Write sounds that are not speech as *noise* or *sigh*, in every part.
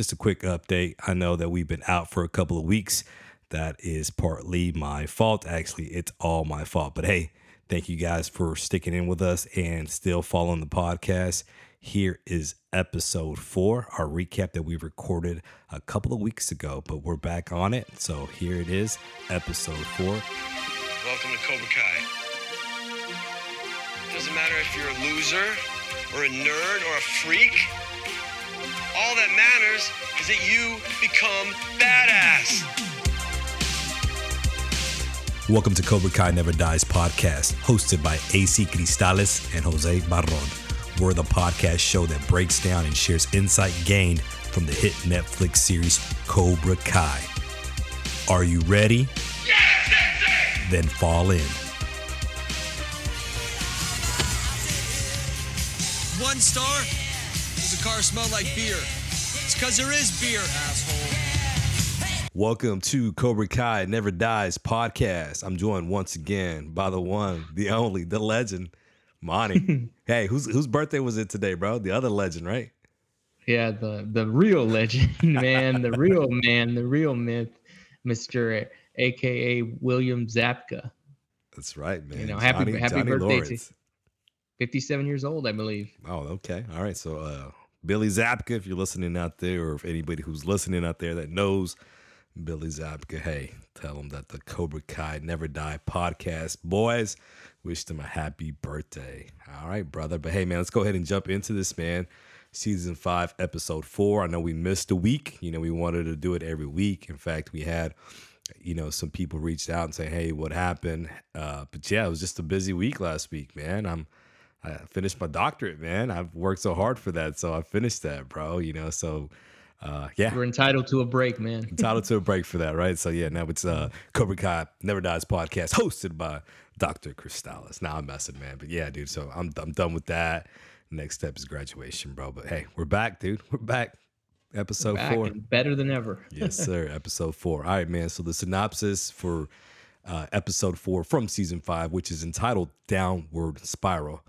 just a quick update. I know that we've been out for a couple of weeks. That is partly my fault. Actually, it's all my fault. But hey, thank you guys for sticking in with us and still following the podcast. Here is episode four, our recap that we recorded a couple of weeks ago, but we're back on it. So here it is, episode four. Welcome to Cobra Kai. Doesn't matter if you're a loser or a nerd or a freak. All that matters is that you become badass. Welcome to Cobra Kai Never Dies podcast, hosted by AC Cristales and Jose Barron. We're the podcast show that breaks down and shares insight gained from the hit Netflix series Cobra Kai. Are you ready? Yes, Then fall in. One star? Does the car smell like beer? It's because there is beer, asshole. Welcome to Cobra Kai Never Dies podcast. I'm joined once again by the one, the only, the legend, Monty. *laughs* hey, whose whose birthday was it today, bro? The other legend, right? Yeah, the the real legend, *laughs* man, the real man, the real myth, Mister AKA William Zabka. That's right, man. You know, happy Johnny- happy Johnny birthday Lawrence. to 57 years old, I believe. Oh, okay. All right. So, uh, Billy Zabka, if you're listening out there, or if anybody who's listening out there that knows Billy Zabka, hey, tell him that the Cobra Kai Never Die podcast boys wish them a happy birthday. All right, brother. But hey, man, let's go ahead and jump into this, man. Season five, episode four. I know we missed a week. You know, we wanted to do it every week. In fact, we had you know, some people reached out and say, "Hey, what happened?" Uh, but yeah, it was just a busy week last week, man. I'm I finished my doctorate, man. I've worked so hard for that, so I finished that, bro. You know, so uh, yeah, We're entitled to a break, man. *laughs* entitled to a break for that, right? So yeah, now it's uh Cobra Kai Never Dies podcast hosted by Dr. Cristales. Now I'm messing, man. But yeah, dude. So I'm I'm done with that. Next step is graduation, bro. But hey, we're back, dude. We're back. Episode Back four. better than ever. *laughs* yes, sir. Episode four. All right, man. So the synopsis for uh, episode four from season five, which is entitled Downward Spiral.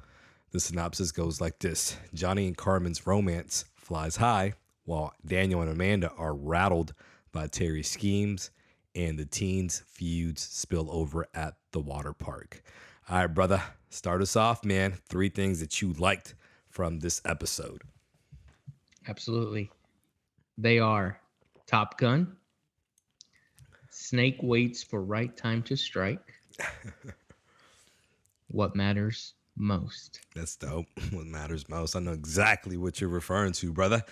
The synopsis goes like this Johnny and Carmen's romance flies high, while Daniel and Amanda are rattled by Terry's schemes, and the teens' feuds spill over at the water park. All right, brother. Start us off, man. Three things that you liked from this episode. Absolutely. They are Top Gun. Snake waits for right time to strike. *laughs* what matters most? That's dope. *laughs* What matters most. I know exactly what you're referring to, brother.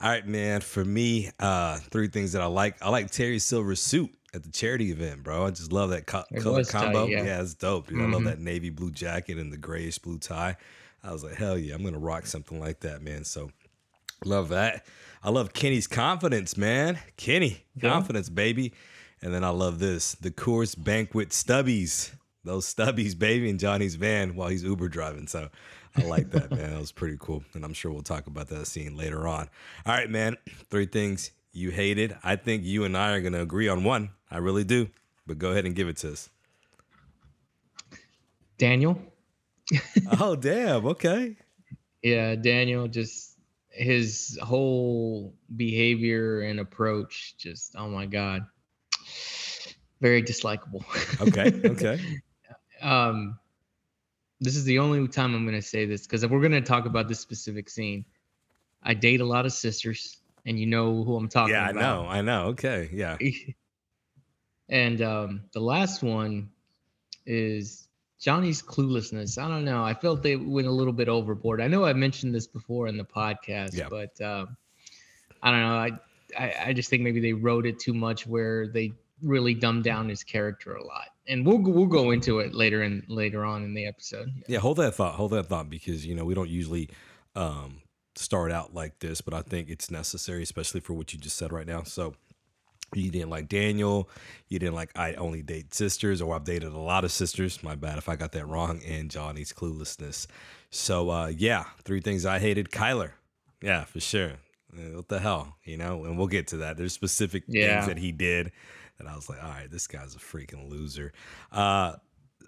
All right, man. For me, uh, three things that I like. I like Terry Silver's suit at the charity event, bro. I just love that co- color was tight, combo. yeah. yeah. it's dope, dude. I love Mhm. that navy blue jacket and the grayish blue tie. I was like, hell yeah, I'm gonna rock something like that, man. So love that. I love Kenny's confidence, man. Kenny, Yeah. confidence, baby. And then I love this, the Coors Banquet Stubbies. Those stubbies, baby, in Johnny's van while he's Uber driving. So I like that, man. That was pretty cool. And I'm sure we'll talk about that scene later on. All right, man. Three things you hated. I think you and I are going to agree on one. I really do. But go ahead and give it to us. Daniel? *laughs* oh, damn. Okay. Yeah, Daniel just his whole behavior and approach just oh my god. Very dislikable. Okay. *laughs* Okay. Um this is the only time I'm going to say this if we're going to talk about this specific scene, I date a lot of sisters and you know who I'm talking yeah, I know. I know. Okay. Yeah. *laughs* and um, the last one is Johnny's cluelessness. I don't know. I felt they went a little bit overboard. I know I mentioned this before in the podcast, Yeah. but um, I don't know. I, I I just think maybe they wrote it too much, where they really dumbed down his character a lot. And we'll go- we'll go into it later in later on in the episode. Yeah, hold that thought. Hold that thought because you know we don't usually um, start out like this, but I think it's necessary, especially for what you just said right now. So you didn't like Daniel, you didn't like I only date sisters, or I've dated a lot of sisters. My bad if I got that wrong. And Johnny's cluelessness. So uh, yeah, three things I hated. Kyler, yeah, for sure. Uh, What the hell, you know? And we'll get to that. There's specific Yeah. things that he did that I was like, all right, this guy's a freaking loser. Uh,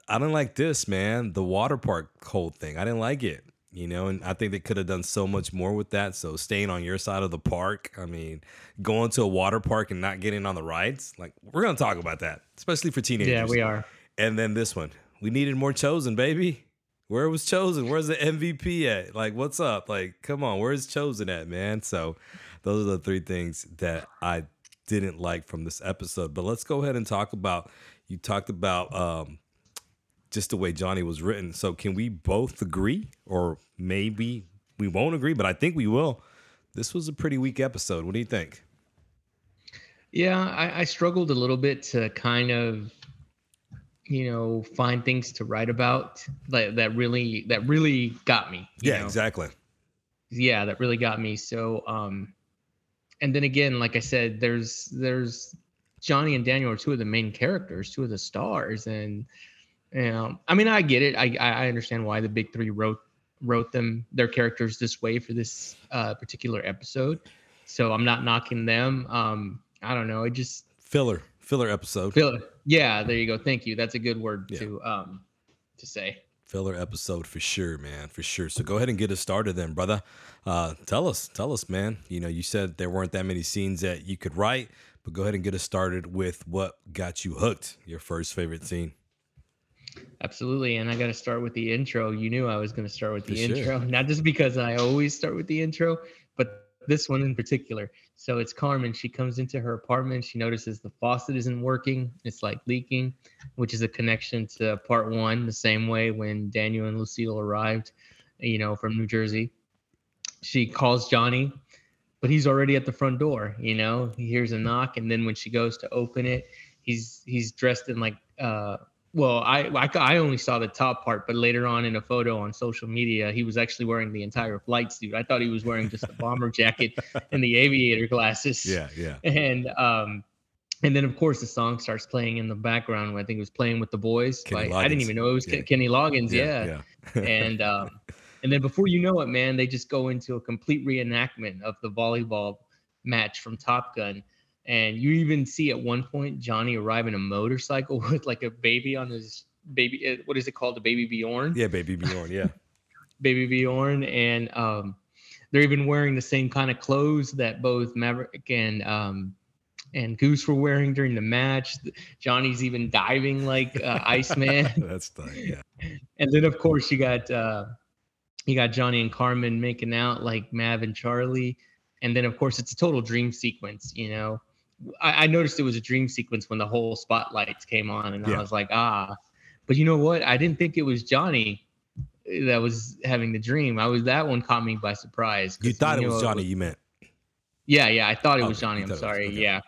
I didn't like this, man. The water park whole thing. I didn't like it. you know, and I think they could have done so much more with that. So staying on your side of the park, I mean, going to a water park and not getting on the rides, like we're gonna talk about that, especially for teenagers. Yeah, we are. And then this one, we needed more Chozen, baby. Where was Chozen? Where's the MVP at? Like, what's up? Like, come on, where's Chozen at, man? So, those are the three things that I didn't like from this episode. But let's go ahead and talk about. You talked about um, just the way Johnny was written. So, can we both agree, or maybe we won't agree? But I think we will. This was a pretty weak episode. What do you think? Yeah, I, I struggled a little bit to kind of, you know, find things to write about that that really that really got me. Yeah, know? exactly. yeah that really got me so um and then again like i said there's there's johnny and daniel are two of the main characters two of the stars. And you know i mean i get it. I i understand why the big three wrote wrote them their characters this way for this uh particular episode. So i'm not knocking them. Um i don't know. I just Filler, filler episode. feel yeah there you go. Thank you. That's a good word Yeah. to um to say filler episode for sure, man, for sure. So go ahead and get us started then, brother. Uh, tell us, tell us, man. You know, you said there weren't that many scenes that you could write, but go ahead and get us started with what got you hooked. Your first favorite scene. Absolutely. And I got to start with the intro. You knew I was going to start with the For sure. intro, *laughs* not just because I always start with the intro, this one in particular. So it's Carmen. She comes into her apartment. She notices the faucet isn't working. It's like leaking, which is a connection to part one, the same way when Daniel and Lucille arrived, you know, from New Jersey. She calls Johnny, but he's already at the front door, you know, he hears a knock. And then when she goes to open it, he's he's dressed in like uh well I, I I only saw the top part but later on in a photo on social media he was actually wearing the entire flight suit i thought he was wearing just a bomber jacket *laughs* and the aviator glasses Yeah, yeah. and um and then of course the song starts playing in the background i think it was playing with the boys by, i didn't even know it was Yeah. Kenny loggins yeah, Yeah. yeah. *laughs* and um, and then before you know it, man, they just go into a complete reenactment of the volleyball match from Top Gun. And you even see at one point Johnny arrive in a motorcycle *laughs* with like a baby on his baby. uh, What is it called? The baby Bjorn. yeah, baby Bjorn. Yeah. *laughs* Baby Bjorn, and um, they're even wearing the same kind of clothes that both Maverick and um, and Goose were wearing during the match. Johnny's even diving like uh, *laughs* Iceman. That's the yeah. and then of course you got uh you got Johnny and Carmen making out like Mav and Charlie. And then of course it's a total dream sequence, you know. I, I noticed it was a dream sequence when the whole spotlights came on and Yeah. I was like, ah. But you know what? I didn't think it was Johnny that was having the dream. I was that one caught me by surprise. You thought it was Johnny, you meant. yeah, yeah, I thought it was Johnny. I'm was- sorry. okay. Yeah.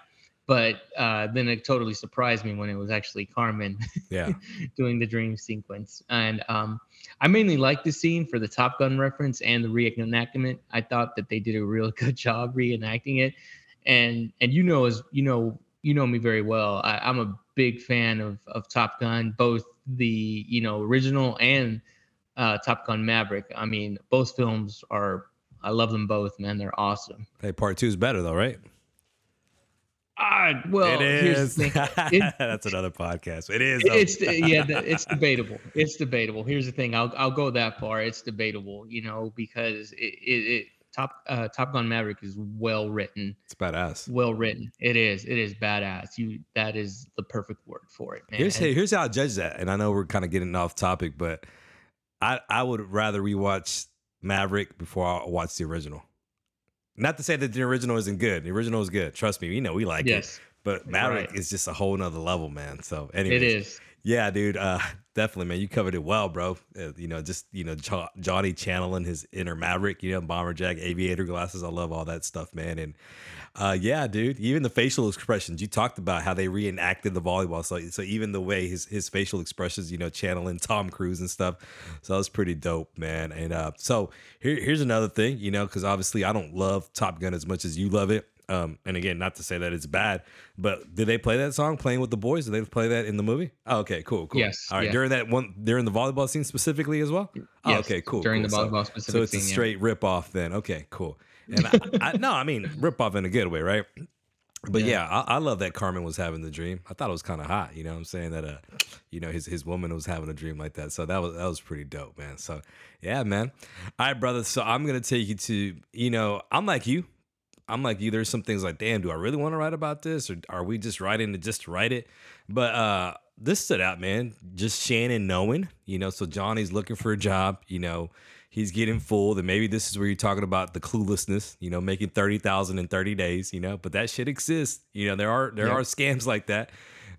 But uh, then it totally surprised me when it was actually Carmen *laughs* Yeah. doing the dream sequence. And um, I mainly like the scene for the Top Gun reference and the reenactment. I thought that they did a real *laughs* good job reenacting it. And and you know as you know you know me very well. I, I'm a big fan of of Top Gun, both the you know original and uh, Top Gun Maverick. I mean, both films are. I love them both, man. They're awesome. Hey, part two is better though, right? Ah, well, it is. here's the thing. *laughs* It- That's another podcast. It is. It's yeah it's debatable it's debatable here's the thing i'll i'll go that far it's debatable you know because it it, it top uh top gun maverick is well written it's badass. well written it is it is badass you that is the perfect word for it man. Here's here's how I judge that, and I know we're kind of getting off topic, but I I would rather rewatch Maverick before I watch the original. Not to say that the original isn't good. The original is good. Trust me, you know we like it. yes But Maverick Right. is just a whole nother level, man. So anyway, it is Yeah, dude. Uh, *laughs* definitely, man. You covered it well, bro. Uh, you know, just you know, Jo- Johnny channeling his inner Maverick. You know, bomber jack, aviator glasses. I love all that stuff, man. And uh, yeah, dude. Even the facial expressions. You talked about how they reenacted the volleyball. So, so even the way his his facial expressions, you know, channeling Tom Cruise and stuff. So that was pretty dope, man. And uh, so here, here's another thing, you know, because obviously I don't love Top Gun as much as you love it. Um, and again, not to say that it's bad, but did they play that song "Playing with the Boys"? Did they play that in the movie? Oh, okay, cool, cool. Yes, All right. yeah. During that one, during the volleyball scene specifically as well. Oh, okay, cool. during cool. the So- volleyball So, specific it's a scene, yeah. straight rip off then. Okay, cool. And I, I, no, I mean rip off in a good way, right? But Yeah. yeah, I, I love that Carmen was having the dream. I thought it was kind of hot. You know what I'm saying? That uh, you know, his his woman was having a dream like that. So that was that was pretty dope, man. So yeah, man. All right, brother. So I'm gonna take you to, you know, I'm like you. I'm like you. There's some things like, damn, do I really want to write about this, or are we just writing to just write it? But uh, this stood out, man. Just Shannon knowing, you know. So Johnny's looking for a job, you know. He's getting fooled, and maybe this is where you're talking about the cluelessness, you know, making thirty thousand in thirty days, you know. But that shit exists, you know. There are there Yeah. are scams like that.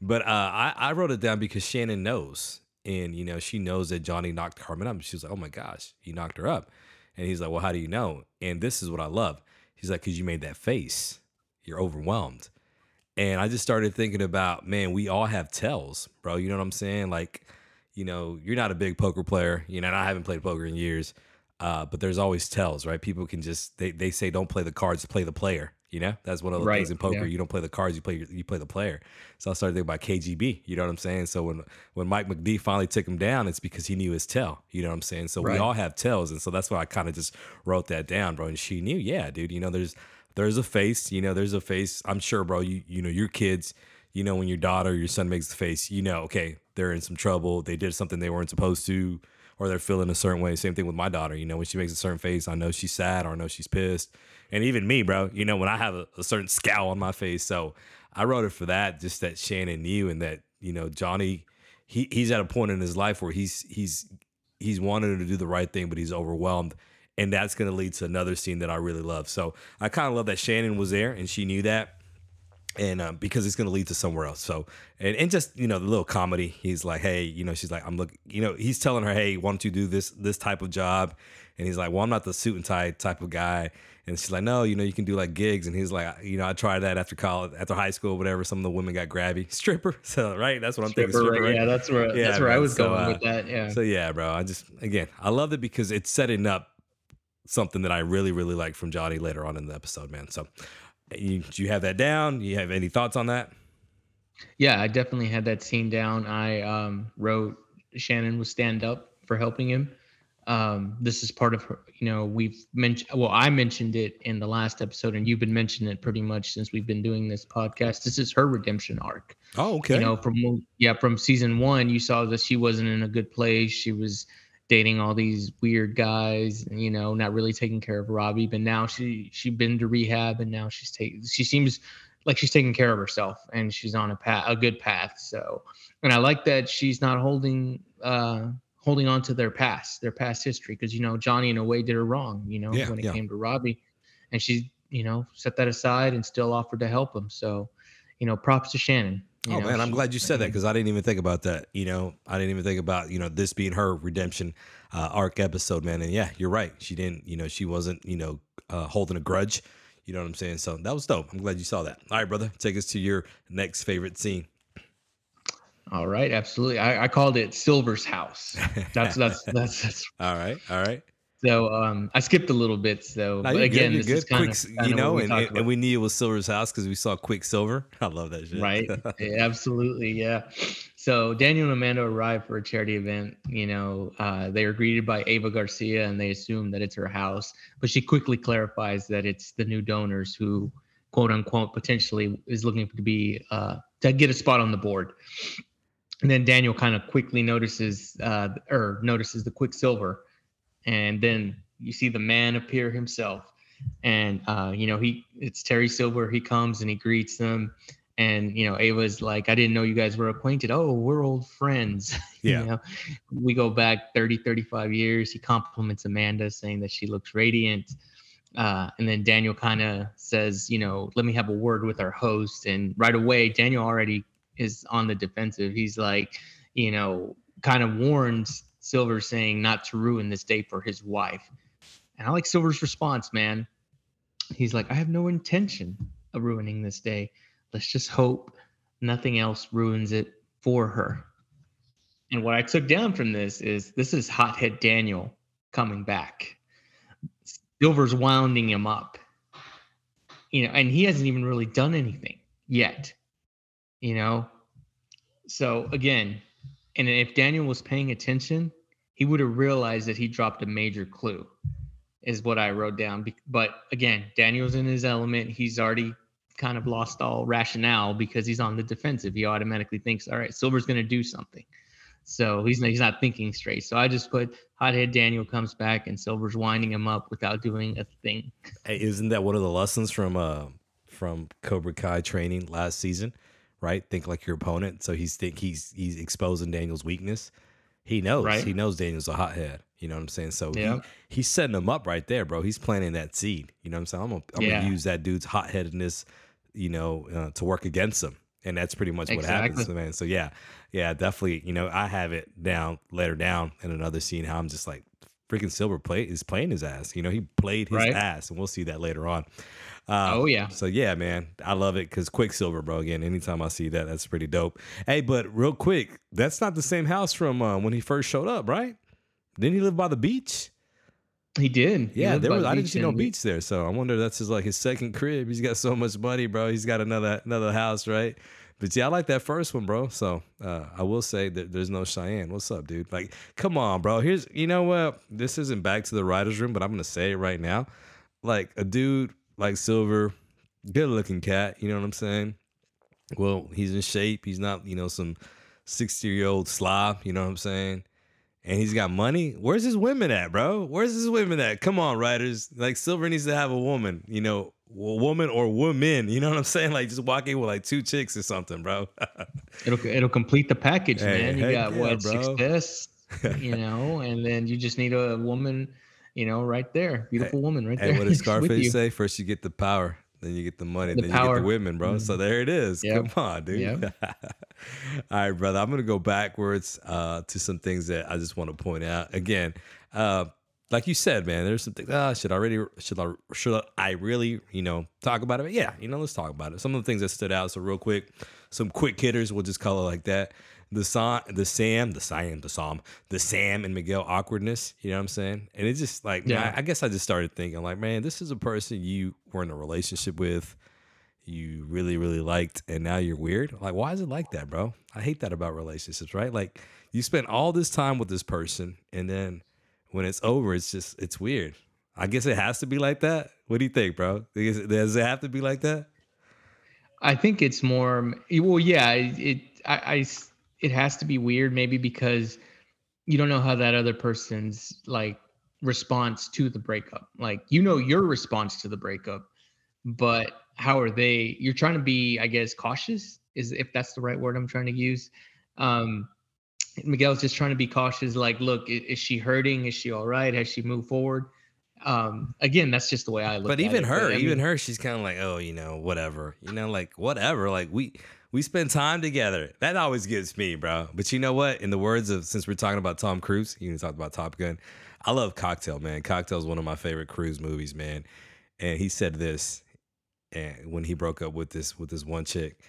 But uh, I I wrote it down because Shannon knows, and you know, she knows that Johnny knocked Carmen up. She was like, oh my gosh, he knocked her up, and he's like, well, how do you know? And this is what I love. He's like, because you made that face, you're overwhelmed. And I just started thinking about, man, we all have tells, bro. You know what I'm saying? Like, you know, you're not a big poker player, you know, and I haven't played poker in years. Uh, but there's always tells, right? People can just they, they say don't play the cards, play the player. You know, that's one of the Right, things in poker. yeah. You don't play the cards, you play you play the player. So I started thinking about KGB. You know what I'm saying? So when when Mike McD finally took him down, it's because he knew his tell. You know what I'm saying? So we all have tells, and so that's why I kind of just wrote that down, bro. And she knew, yeah, dude. You know, there's there's a face. You know, there's a face. I'm sure, bro. You you know, your kids. You know, when your daughter, your son makes the face, you know, okay, they're in some trouble. They did something they weren't supposed to, or they're feeling a certain way. Same thing with my daughter. You know, when she makes a certain face, I know she's sad or I know she's pissed. And even me, bro, you know, when I have a, a certain scowl on my face. So I wrote it for that, just that Shannon knew and that, you know, Johnny, he he's at a point in his life where he's he's he's wanting to do the right thing, but he's overwhelmed. And that's gonna lead to another scene that I really love. So I kind of love that Shannon was there and she knew that and um, because it's going to lead to somewhere else. So, and, and just you know the little comedy. He's like, hey, you know, she's like, I'm looking, you know, he's telling her, hey, why don't you do this this type of job? And he's like, well, I'm not the suit and tie type of guy. And she's like, no, you know, you can do like gigs. And he's like, you know, I tried that after college, after high school, whatever. Some of the women got grabby, *laughs* stripper. *laughs* So right, that's what I'm thinking. Stripper, Stripper, right? Yeah, that's where Yeah, that's where I man. was So, going uh, with that. Yeah. So yeah, bro. I just again, I love it because it's setting up something that I really, really like from Johnny later on in the episode, man. So you, do you have that down? You have any thoughts on that? Yeah, I definitely had that scene down. I um, wrote Shannon was stand up for helping him. Um, this is part of her, you know, we've mentioned, well, I mentioned it in the last episode, and you've been mentioning it pretty much since we've been doing this podcast. This is her redemption arc. Oh, okay. You know, from yeah, from season one, you saw that she wasn't in a good place. She was dating all these weird guys, you know, not really taking care of Robbie. But now she she's been to rehab, and now she's taking. She seems like she's taking care of herself, and she's on a path, a good path. So, and I like that she's not holding uh holding on to their past, their past history, because you know Johnny in a way did her wrong, you know, Yeah, when it yeah. came to Robbie, and she you know set that aside and still offered to help him. So, you know, props to Shannon. You Oh know, man, I'm glad you said that because I didn't even think about that. You know, I didn't even think about you know this being her redemption uh, arc episode, man. And yeah, you're right. She didn't, you know, she wasn't, you know, uh, holding a grudge. You know what I'm saying? So that was dope. I'm glad you saw that. All right, brother, take us to your next favorite scene. All right, absolutely. I, I called it Silver's house. That's that's that's, that's *laughs* All right, all right. So. Um, I skipped a little bit. So, but again, good. This is kind Quick, of you know, and, and, and we knew it was Silver's house because we saw Quicksilver. *laughs* I love that shit. right *laughs* Yeah, absolutely yeah so daniel and amanda arrive for a charity event you know uh, they are greeted by ava garcia and they assume that it's her house but she quickly clarifies that it's the new donors who quote unquote potentially is looking to be uh, to get a spot on the board and then daniel kind of quickly notices uh, or notices the quicksilver and then you see the man appear himself. And uh, you know he it's terry silver. He comes and he greets them. And you know ava's like i didn't know you guys were acquainted. Oh we're old friends. *laughs* Yeah. you know we go back 30 35 years. He compliments amanda saying that she looks radiant. Uh, and then daniel kind of says you know let me have a word with our host. And right away daniel already is on the defensive. He's like you know kind of warns silver saying not to ruin this day for his wife. And i like silver's response man. He's like i have no intention of ruining this day. Let's just hope nothing else ruins it for her. And what i took down from this is this is hothead daniel coming back. Silver's winding him up. You know and he hasn't even really done anything yet you know? So again and if daniel was paying attention he would have realized that he dropped a major clue is what i wrote down but again daniel's in his element he's already kind of lost all rationale because he's on the defensive. He automatically thinks, all right, Silver's going to do something. So he's he's not thinking straight. So I just put Hothead Daniel comes back and Silver's winding him up without doing a thing. Hey, isn't that one of the lessons from uh from Cobra Kai training last season? Right, think like your opponent. So he's think he's he's exposing Daniel's weakness. He knows. Right. He knows Daniel's a hothead. You know what I'm saying? So Yeah. he, he's setting him up right there, bro. He's planting that seed. You know what I'm saying? I'm gonna, I'm Yeah. gonna use that dude's hotheadedness, you know, uh, to work against him. And that's pretty much what happens, man. So yeah, yeah, definitely. You know, I have it down later down in another scene how I'm just like freaking Silver play is playing his ass. You know, he played his Right. ass, and we'll see that later on. Uh, Oh, yeah. So yeah, man, I love it because Quicksilver, bro. Again, anytime I see that, that's pretty dope. Hey, but real quick, that's not the same house from uh, when he first showed up, right? Didn't he live by the beach? He did. Yeah, lived there was. the I didn't see no beach there, so I wonder if that's his like his second crib. He's got so much money, bro. He's got another another house, right? But yeah, I like that first one, bro. So uh, I will say that there's no Cheyenne. What's up, dude? Like, come on, bro. Here's you know what? This isn't back to the writers' room, but I'm gonna say it right now. Like a dude like Silver, good looking cat. You know what I'm saying? Well, he's in shape. He's not, you know, some 60 year old slob. You know what I'm saying? And he's got money. Where's his women at, bro? Where's his women at? Come on, writers. Like Silver needs to have a woman, you know, woman or women. You know what I'm saying? Like just walk in with like two chicks or something, bro. *laughs* It'll it'll complete the package, Hey, man. You got yeah, what bro. success, you know, *laughs* and then you just need a woman, you know, right there, beautiful woman right Hey, there. what *laughs* does Scarface say? First you get the power, then you get the money, The then you get. Mm-hmm. the women, bro. So there it is. Yep. Come on, dude. Yep. All right, brother. I'm gonna go backwards uh, to some things that I just want to point out. Again, uh, like you said, man, there's some things. Ah, should I already? Should I? Should I really? You know, talk about it? Yeah, you know, let's talk about it. Some of the things that stood out. So real quick, some quick hitters. We'll just call it like that. The Sam, the Sam, the Sam, the Sam, the Sam and Miguel awkwardness. You know what I'm saying? And it's just like, Yeah. I, I guess I just started thinking, like, man, this is a person you were in a relationship with you really really liked and now you're weird like why is it like that bro i hate that about relationships right like you spent all this time with this person and then when it's over it's just it's weird i guess it has to be like that what do you think bro Is does it have to be like that I think it's more. Well, yeah, it. it I, I It has to be weird, maybe because you don't know how that other person's like response to the breakup. Like you know your response to the breakup, but how are they? You're trying to be, I guess, cautious. Is if that's the right word I'm trying to use. Um, Miguel's just trying to be cautious. Like, look, i- is she hurting? Is she all right? Has she moved forward? Um, again, that's just the way I look. but even it. her I even mean- her she's kind of like oh you know whatever you know like whatever like we we spend time together that always gets me bro but you know what in the words of since we're talking about tom cruise you talked about top gun i love cocktail man cocktail is one of my favorite cruise movies man and he said this and when he broke up with this with this one chick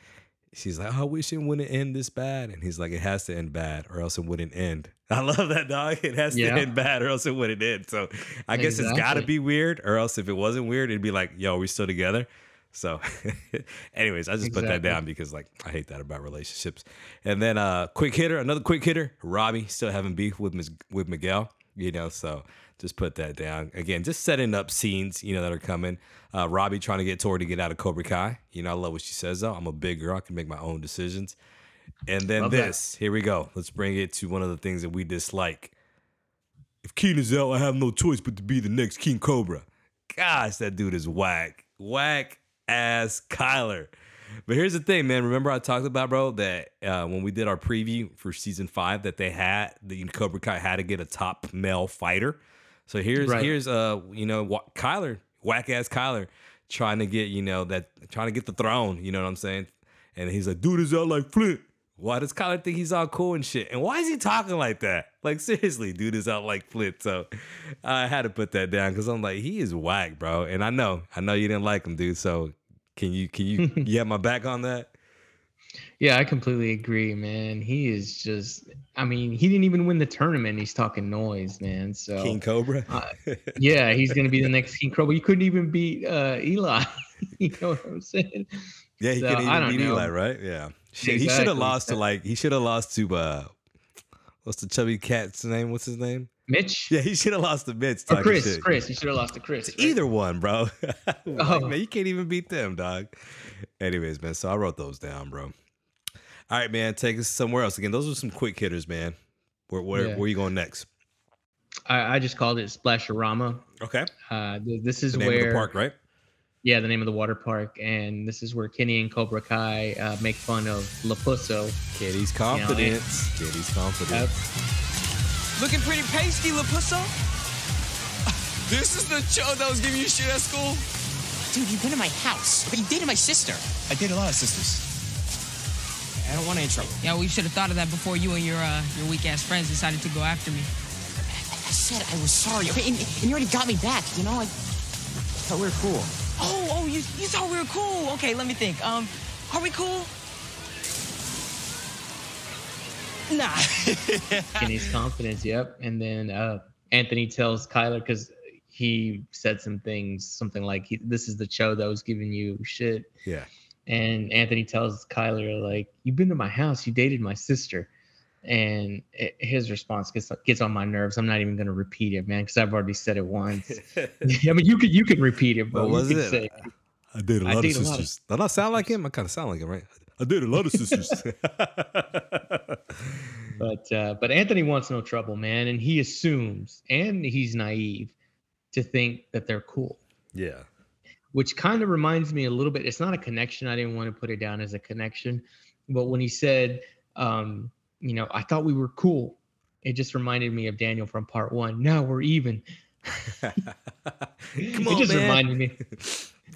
she's like oh, i wish it wouldn't end this bad and he's like it has to end bad or else it wouldn't end. *laughs* I love that dog. It has Yeah. to end bad or else it wouldn't end. So i guess it's got to be weird or else if it wasn't weird it'd be like yo are we still together? So *laughs* anyways i just put that down because like i hate that about relationships. And then uh quick hitter another quick hitter robbie still having beef with Ms. with miguel you know so just put that down. Again just setting up scenes you know that are coming. Uh robbie trying to get tori to get out of cobra kai. You know i love what she says though. I'm a big girl. I can make my own decisions. And then Love that. this. Here we go. Let's bring it to one of the things that we dislike. If Keene is out, I have no choice but to be the next King Cobra. Gosh, that dude is whack. Whack ass Kyler. But here's the thing, man. Remember I talked about, bro, that uh, when we did our preview for season five, that they had the Cobra Kai had to get a top male fighter. So here's Right. here's uh you know what Kyler, whack ass Kyler, trying to get you know that trying to get the throne. You know what I'm saying? And he's like, dude is out like Flint. Why does Kyler think he's all cool and shit? And why is he talking like that? Like seriously, dude is out like Flint. So I had to put that down because I'm like, he is whack, bro. And I know, I know you didn't like him, dude. So can you can you *laughs* you have my back on that? Yeah, I completely agree, man. He is just I mean, he didn't even win the tournament. He's talking noise, man. So King Cobra. uh, yeah, he's gonna be the next King Cobra. You couldn't even beat uh Eli. *laughs* you know what I'm saying? yeah, he so, couldn't I even don't beat know. Eli, right? Yeah. Shit, he should have lost to like he should have lost to uh what's the chubby cat's name? What's his name? Mitch Yeah, he should have lost to Mitch. or Chris. shit. Chris, you should have lost to Chris. right? Either one, bro. *laughs* Like, Oh. man, you can't even beat them, dog. Anyways, man, so I wrote those down, bro. All right, man, take us somewhere else. Again, those are some quick hitters, man. Where where, Yeah. where you going next? I, I just called it Splasharama. Okay. Uh, th- this is The name where of the park, right? Yeah, the name of the water park, and this is where Kenny and Cobra Kai uh, make fun of LaRusso. Kitty's confidence. Kitty's confidence. Looking pretty pasty, LaRusso. *laughs* This is the show that was giving you shit at school? Dude, you've been to my house, but you dated my sister. I date a lot of sisters. I don't want to intro. Yeah, we should have thought of that before you and your uh, your weak ass friends decided to go after me. I said I was sorry, okay? And, and you already got me back, you know? I thought we were cool. Oh, oh, you you thought we were cool. Okay, let me think. Um, are we cool? Nah. *laughs* Kenny's confidence, yep. And then uh, Anthony tells Kyler because he said some things, something like, he, "This is the show that was giving you shit." Yeah. And Anthony tells Kyler, like, "You've been to my house. You dated my sister." And it, his response gets gets on my nerves. I'm not even gonna repeat it, man, because I've already said it once. *laughs* *laughs* I mean, you could you can repeat it, but What was you could it? say- I did a I lot of date a lot of- sisters. Don't I sound like him? I kind of sound like him, right? I did a lot of sisters. *laughs* But uh, but Anthony wants no trouble, man, and he assumes, and he's naive to think that they're cool, yeah. which kind of reminds me a little bit. It's not a connection. I didn't want to put it down as a connection, but when he said, um, you know, I thought we were cool, it just reminded me of Daniel from part one. Now we're even. *laughs* *laughs* Come on, it just man. reminded me.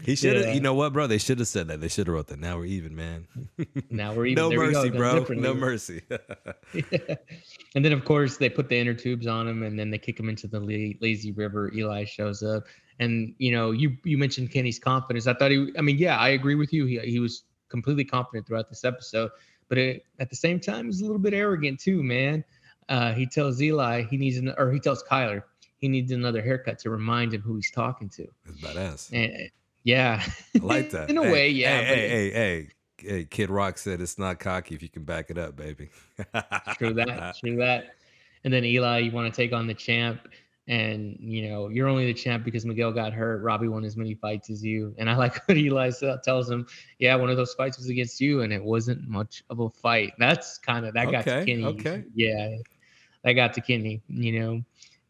He should have. Yeah. You know what, bro? They should have said that. They should have wrote that. Now we're even, man. *laughs* Now we're even. no There we mercy, done bro. No mercy. *laughs* *laughs* and then of course they put the inner tubes on him and then they kick him into the la- lazy river eli shows up and you know you you mentioned kenny's confidence i thought he i mean yeah i agree with you he, he was completely confident throughout this episode but it, at the same time he's a little bit arrogant too man uh, he tells eli he needs an or he tells kyler he needs another haircut to remind him who he's talking to It's badass. and yeah I like that. *laughs* in a Hey, way yeah Hey, hey, hey, hey, hey. Kid Rock said it's not cocky if you can back it up, baby. True that. True that. And then Eli, you want to take on the champ, and you know you're only the champ because Miguel got hurt. Robbie won as many fights as you, and I like *laughs* what Eli tells him. Yeah, one of those fights was against you, and it wasn't much of a fight. That's kind of that got to Kenny. okay. Yeah, that got to Kenny. You know,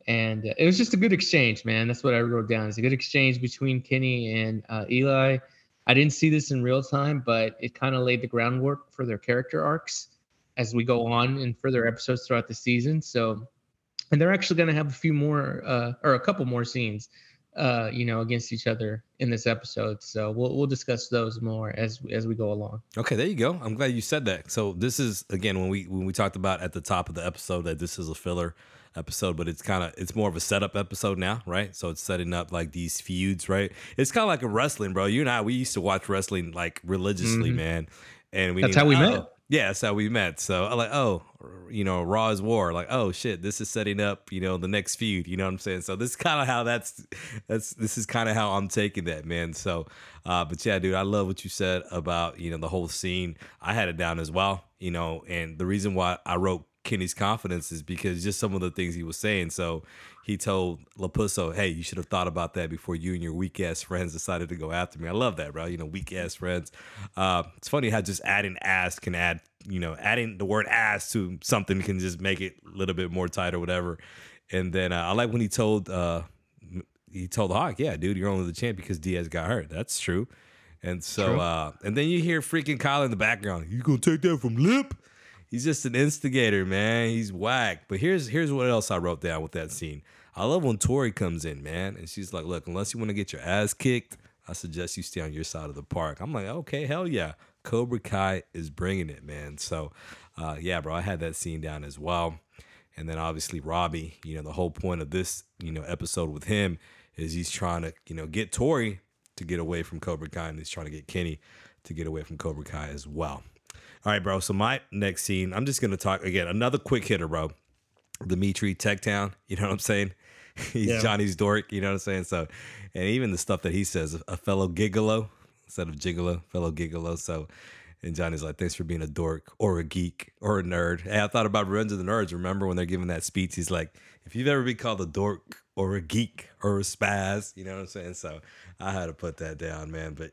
and uh, it was just a good exchange, man. That's what I wrote down. It's a good exchange between Kenny and uh, Eli. I didn't see this in real time, but it kind of laid the groundwork for their character arcs as we go on in further episodes throughout the season. So, and they're actually going to have a few more uh, or a couple more scenes, uh, you know, against each other in this episode. So we'll we'll discuss those more as as we go along. Okay, there you go. I'm glad you said that. So this is again when we when we talked about at the top of the episode that this is a filler episode, but it's kind of it's more of a setup episode now, right? So it's setting up like these feuds, right? It's kind of like a wrestling, bro. You and I we used to watch wrestling like religiously, Mhm. man. And we That's how we oh, met. Yeah, that's how we met. So I'm like, oh, you know, Raw is War. Like, oh shit, this is setting up, you know, the next feud. You know what I'm saying? So this is kind of how that's that's this is kind of how I'm taking that, man. So, uh, but yeah, dude, I love what you said about you know the whole scene. I had it down as well, you know, and the reason why I wrote Kenny's confidence is because just some of the things he was saying. So he told LaRusso, "Hey, you should have thought about that before you and your weak ass friends decided to go after me." I love that, bro. You know, weak ass friends. Uh, it's funny how just adding ass can add, you know, adding the word ass to something can just make it a little bit more tight or whatever. And then uh, I like when he told uh, he told Hawk, "Yeah, dude, you're only the champ because Diaz got hurt." That's true. And so, uh, and then you hear freaking Kyle in the background. You gonna take that from Lip? He's just an instigator, man. He's whack. But here's here's what else I wrote down with that scene. I love when Tori comes in, man, and she's like, "Look, unless you want to get your ass kicked, I suggest you stay on your side of the park." I'm like, "Okay, hell yeah." Cobra Kai is bringing it, man. So, uh, yeah, bro, I had that scene down as well. And then obviously Robbie, you know, the whole point of this, you know, episode with him is he's trying to, you know, get Tori to get away from Cobra Kai and he's trying to get Kenny to get away from Cobra Kai as well. All right, bro. So my next scene, I'm just gonna talk again, another quick hitter, bro. Demetri Tech Town, *laughs* you know what I'm saying? *laughs* He's Yeah. Johnny's dork, you know what I'm saying? So and even the stuff that he says, a fellow gigolo instead of gigolo, fellow gigolo. So And Johnny's like, thanks for being a dork or a geek or a nerd. Hey, I thought about Revenge of the Nerds. Remember when they're giving that speech? He's like, if you've ever been called a dork or a geek or a spaz, you know what I'm saying? So I had to put that down, man. But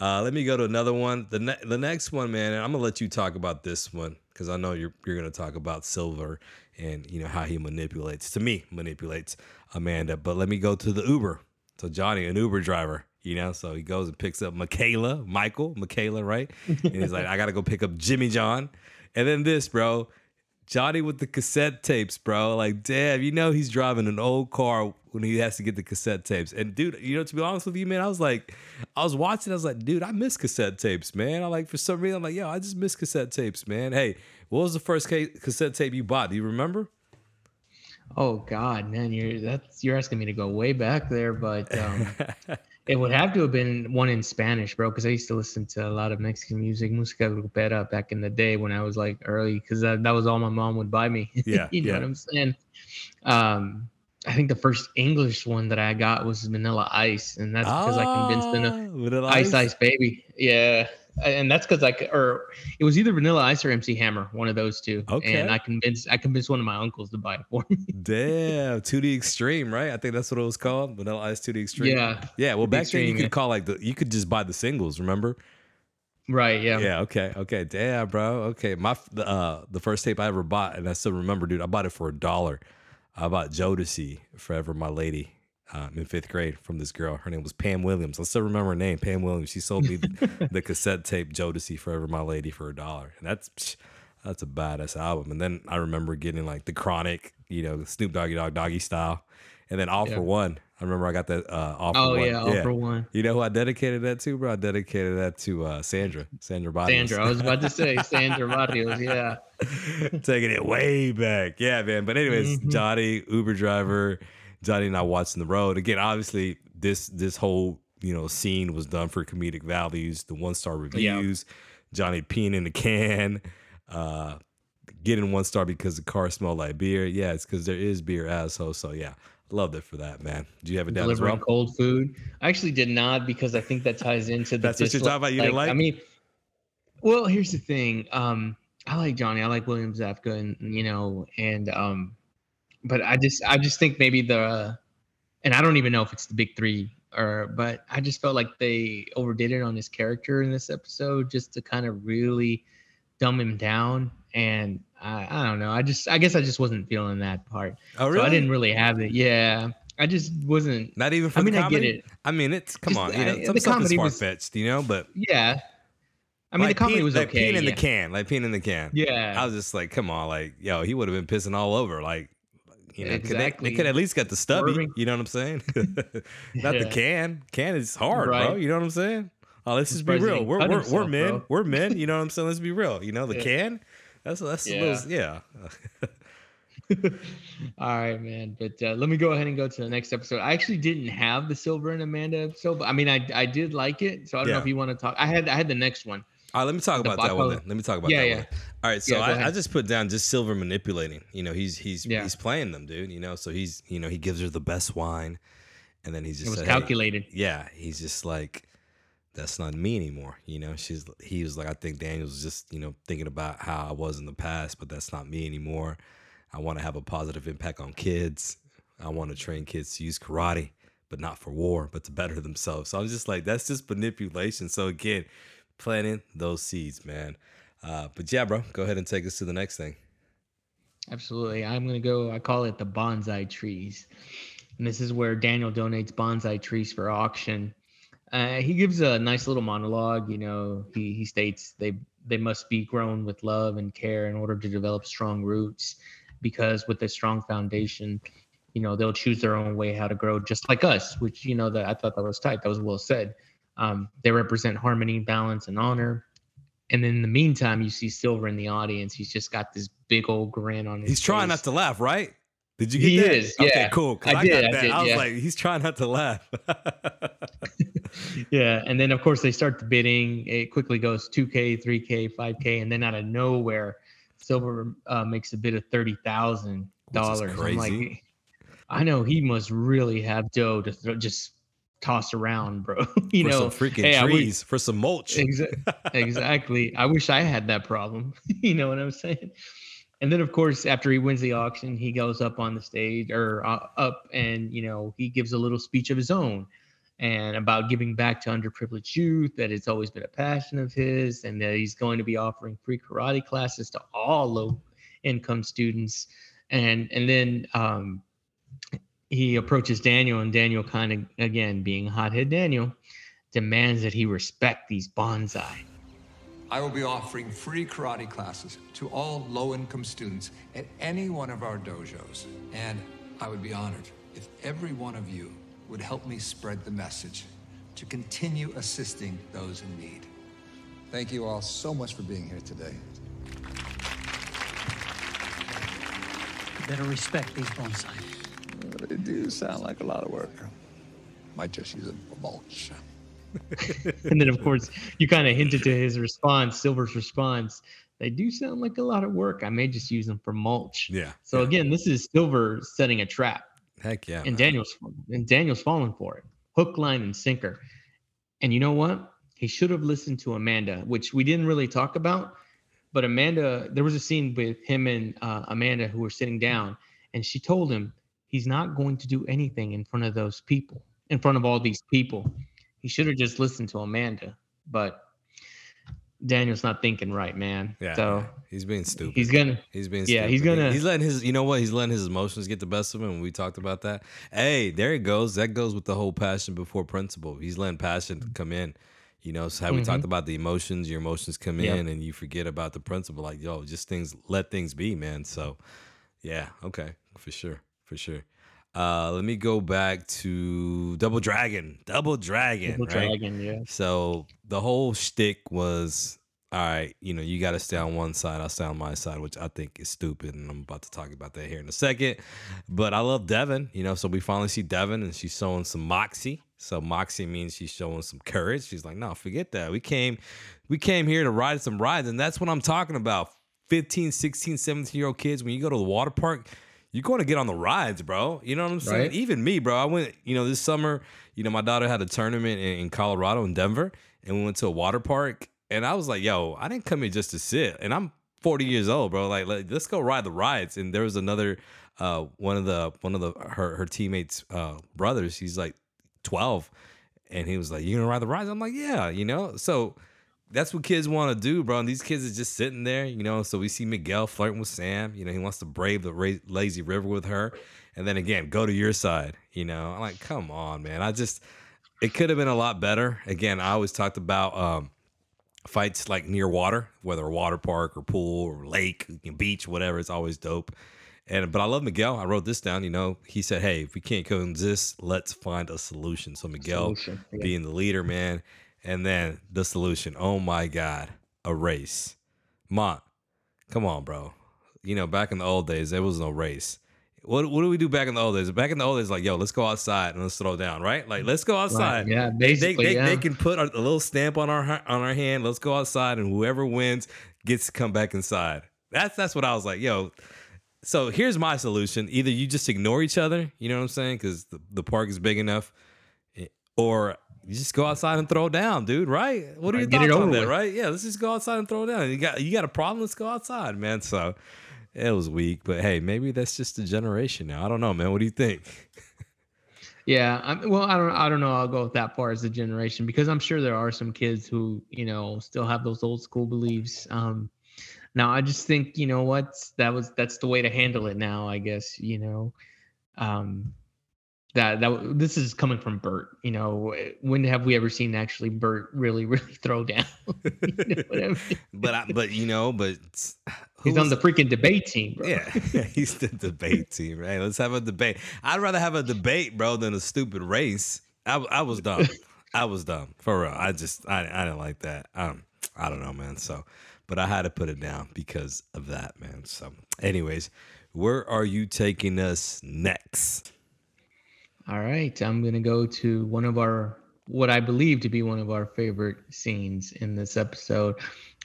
uh, let me go to another one. The ne- the next one, man. And I'm gonna let you talk about this one because I know you're you're gonna talk about Silver and you know how he manipulates. To me, manipulates Amanda. But let me go to the Uber. So Johnny, an Uber driver, you know, so he goes and picks up Michaela, Michael, Michaela, right? And he's like, I gotta go pick up Jimmy John. And then this, bro, Johnny with the cassette tapes, bro. Like, damn, you know he's driving an old car when he has to get the cassette tapes. And dude, you know, to be honest with you, man, I was like, I was watching, I was like, dude, I miss cassette tapes, man. I like for some reason, I'm like, yo, I just miss cassette tapes, man. Hey, what was the first ca- cassette tape you bought? Do you remember? Oh God, man, you're that's you're asking me to go way back there, but um, *laughs* it would have to have been one in Spanish, bro, because I used to listen to a lot of Mexican music, música grupera, back in the day when I was like early, because that, that was all my mom would buy me. *laughs* Yeah, you know yeah. what I'm saying? Um, I think the first English one that I got was Vanilla Ice, and that's because I convinced Ah, enough. Vanilla Ice Ice Baby. Yeah. And that's because I c- or it was either Vanilla Ice or MC Hammer, one of those two. Okay. And I convinced I convinced one of my uncles to buy it for me. *laughs* Damn, To the Extreme, right? I think that's what it was called. Vanilla Ice To the Extreme. Yeah, Yeah. Well, 2D back then you could call like the you could just buy the singles, remember? right. Yeah. Yeah, okay, okay. Damn, bro. Okay. My the, uh the first tape I ever bought, and I still remember, dude, I bought it for a dollar. I bought Jodeci, Forever My Lady, um, in fifth grade from this girl. Her name was Pam Williams. I still remember her name, Pam Williams. She sold me the, *laughs* the cassette tape Jodeci, Forever My Lady for a dollar. And that's that's a badass album. And then I remember getting like the Chronic, you know, Snoop Doggy Dogg Doggy Style. And then All Yeah. for One. I remember I got that uh, All for Oh One. yeah, all for one. You know who I dedicated that to, bro? I dedicated that to uh, Sandra. Sandra Barrios. Sandra, I was about to say Sandra Barrios. Yeah. *laughs* Taking it way back. Yeah, man. But anyways, Mhm. Johnny, Uber driver, Johnny and I watching the road. Again, obviously, this this whole you know scene was done for comedic values, the one star reviews, Johnny peeing in the can, uh getting one star because the car smelled like beer. Yeah, it's because there is beer asshole. So yeah, loved it for that, man. Do you have it down as well? cold food. I actually did not because I think that ties into the That's what you're talking about, you didn't I mean, well, here's the thing. Um, I like Johnny. I like William Zabka, and you know, and um, but I just I just think maybe the, and I don't even know if it's the big three or, but I just felt like they overdid it on his character in this episode, just to kind of really dumb him down. And I, I don't know. I just I guess I just wasn't feeling that part. Oh, So I didn't really have it. Yeah, I just wasn't. Not even for I mean, I get it. I mean, it's come Just, on. You know, uh, some the stuff is comedy far was- fetched, you know, but Yeah. I mean, like the comedy peeing- was like okay. peeing in yeah. the can, like peeing in the can. Yeah. I was just like, come on, like, yo, he would have been pissing all over. Like, you know, could they, could at least get the stubby. Swerving. You know what I'm saying? *laughs* Not the can. Can is hard, bro. You know what I'm saying? Oh, let's just be real. We're we're, we're men. bro. We're men. *laughs* You know what I'm saying? Let's be real. You know the Yeah. can. That's that's Yeah. a little yeah. *laughs* All right, man. But uh, let me go ahead and go to the next episode. I actually didn't have the Silver and Amanda episode, but I mean, I I did like it. So I don't know if you want to talk. I had I had the next one. All right, let me talk about that one then. Let me talk about Yeah, that yeah. one. All right, so Yeah, I, I just put down just Silver manipulating. You know, he's he's Yeah. he's playing them, dude. You know, so he's you know he gives her the best wine, and then he's It just was said, "Hey," calculated. yeah, he's just like, that's not me anymore. You know, she's he was like, I think Daniel's just you know thinking about how I was in the past, but that's not me anymore. I want to have a positive impact on kids. I want to train kids to use karate, but not for war, but to better themselves. So I'm just like, that's just manipulation. So again, planting those seeds, man. Uh, but yeah, bro, go ahead and take us to the next thing. Absolutely. I'm gonna go. I call it the bonsai trees, and this is where Daniel donates bonsai trees for auction. Uh, he gives a nice little monologue. You know, he he states they they must be grown with love and care in order to develop strong roots, because with a strong foundation, you know they'll choose their own way how to grow, just like us. Which you know that I thought that was tight. That was well said. Um, they represent harmony, balance, and honor. And then in the meantime, you see Silver in the audience. He's just got this big old grin on his He's trying not to laugh, right? Did you get He that? is, Okay, yeah. cool. I I, did, got I that. did, I was yeah. like, he's trying not to laugh. *laughs* Yeah, and then of course they start the bidding. It quickly goes 2K, 3K, 5K, and then out of nowhere, Silver uh, makes a bid of thirty thousand dollars. I'm crazy. like, I know he must really have dough to throw, just toss around, bro. *laughs* you for know, some freaking hey, I wish- trees, for some mulch. *laughs* Exa- exactly. I wish I had that problem. *laughs* you know what I'm saying? And then, of course, after he wins the auction, he goes up on the stage or uh, up and, you know, he gives a little speech of his own and about giving back to underprivileged youth, that it's always been a passion of his, and that he's going to be offering free karate classes to all low income students. And, and then, um, he approaches Daniel, and Daniel kind of, again, being hothead Daniel, demands that he respect these bonsai. I will be offering free karate classes to all low income students at any one of our dojos. And I would be honored if every one of you would help me spread the message to continue assisting those in need. Thank you all so much for being here today. You Better respect these bonsai. They do sound like a lot of work. Might just use a mulch. *laughs* and then, of course, you kind of hinted to his response, Silver's response. They do sound like a lot of work. I may just use them for mulch. Yeah. So yeah. again, this is Silver setting a trap, heck yeah. and man. Daniel's and Daniel's falling for it, hook, line, and sinker. And you know what? He should have listened to Amanda, which we didn't really talk about. But Amanda, there was a scene with him and uh, Amanda who were sitting down, and she told him he's not going to do anything in front of those people, in front of all these people. He should have just listened to Amanda, but Daniel's not thinking right, man. Yeah. So he's being stupid. he's gonna He's being Yeah, stupid. he's gonna- he's letting his you know what he's letting his emotions get the best of him. We talked about that. Hey, there it goes. That goes with the whole passion before principle. He's letting passion come in. You know, so how we talked mm-hmm. about the emotions, your emotions come Yep. in and you forget about the principle. Like, yo, just things let things be, man. So yeah, okay. For sure. For sure. Uh let me go back to Double Dragon. Double Dragon. Double right? Dragon, yeah. So the whole shtick was, all right, you know, you got to stay on one side. I'll stay on my side, which I think is stupid, and I'm about to talk about that here in a second. But I love Devon, you know, so we finally see Devon, and she's showing some moxie. So moxie means she's showing some courage. She's like, no, forget that. We came, we came here to ride some rides, and that's what I'm talking about. 15, 16, 17 year old kids, when you go to the water park, you're going to get on the rides, bro. You know what I'm saying? Right. Even me, bro. I went, you know, this summer, you know, my daughter had a tournament in, in Colorado, in Denver, and we went to a water park. And I was like, yo, I didn't come here just to sit. And I'm 40 years old, bro. Like, let, us go ride the rides. And there was another, uh, one of the, one of the, her, her teammates, uh, brothers, he's like 12. And he was like, you gonna ride the rides? I'm like, yeah, you know? So, that's what kids want to do, bro. And these kids are just sitting there, you know. So we see Miguel flirting with Sam. You know, he wants to brave the ra- lazy river with her, and then again, go to your side. You know, I'm like, come on, man. I just, it could have been a lot better. Again, I always talked about um, fights like near water, whether a water park or pool or lake, beach, whatever. It's always dope. And but I love Miguel. I wrote this down. You know, he said, "Hey, if we can't coexist, let's find a solution." So Miguel, Solution, yeah. being the leader, man, and then the solution. Oh my God, a race. Mont, come on, bro. You know, back in the old days, there was no race. What what do we do back in the old days? Back in the old days, like, yo, let's go outside and let's throw down, right? Like, let's go outside. yeah, They, basically, they, yeah. they can put a a little stamp on our on our hand. Let's go outside, and whoever wins gets to come back inside. That's that's what I was like, yo. So here's my solution: either you just ignore each other, you know what I'm saying, because the, the park is big enough, eh, or you just go outside and throw down, dude. Right? What are your get it thoughts on that? with. Right? Yeah, let's just go outside and throw down. You got you got a problem? Let's go outside, man. So it was weak, but hey, maybe that's just a generation now. I don't know, man. What do you think? *laughs* Yeah, I'm, well, I don't, I don't know. I'll go that far as a generation because I'm sure there are some kids who, you know, still have those old school beliefs. Um, now, I just think, you know what, that was that's the way to handle it now. I guess, you know, um, that that this is coming from Bert. You know, when have we ever seen actually Bert really, *laughs* really throw down? You know I mean? But I, but you know, but He's on the freaking debate team, bro. Yeah, *laughs* he's the debate team, right? Let's have a debate. I'd rather have a debate, bro, than a stupid race. I, I was dumb. I was dumb for real. I just I, I didn't like that. Um, I don't know, man. So, but I had to put it down because of that, man. So, anyways, where are you taking us next? All right, I'm gonna go to one of our what I believe to be one of our favorite scenes in this episode.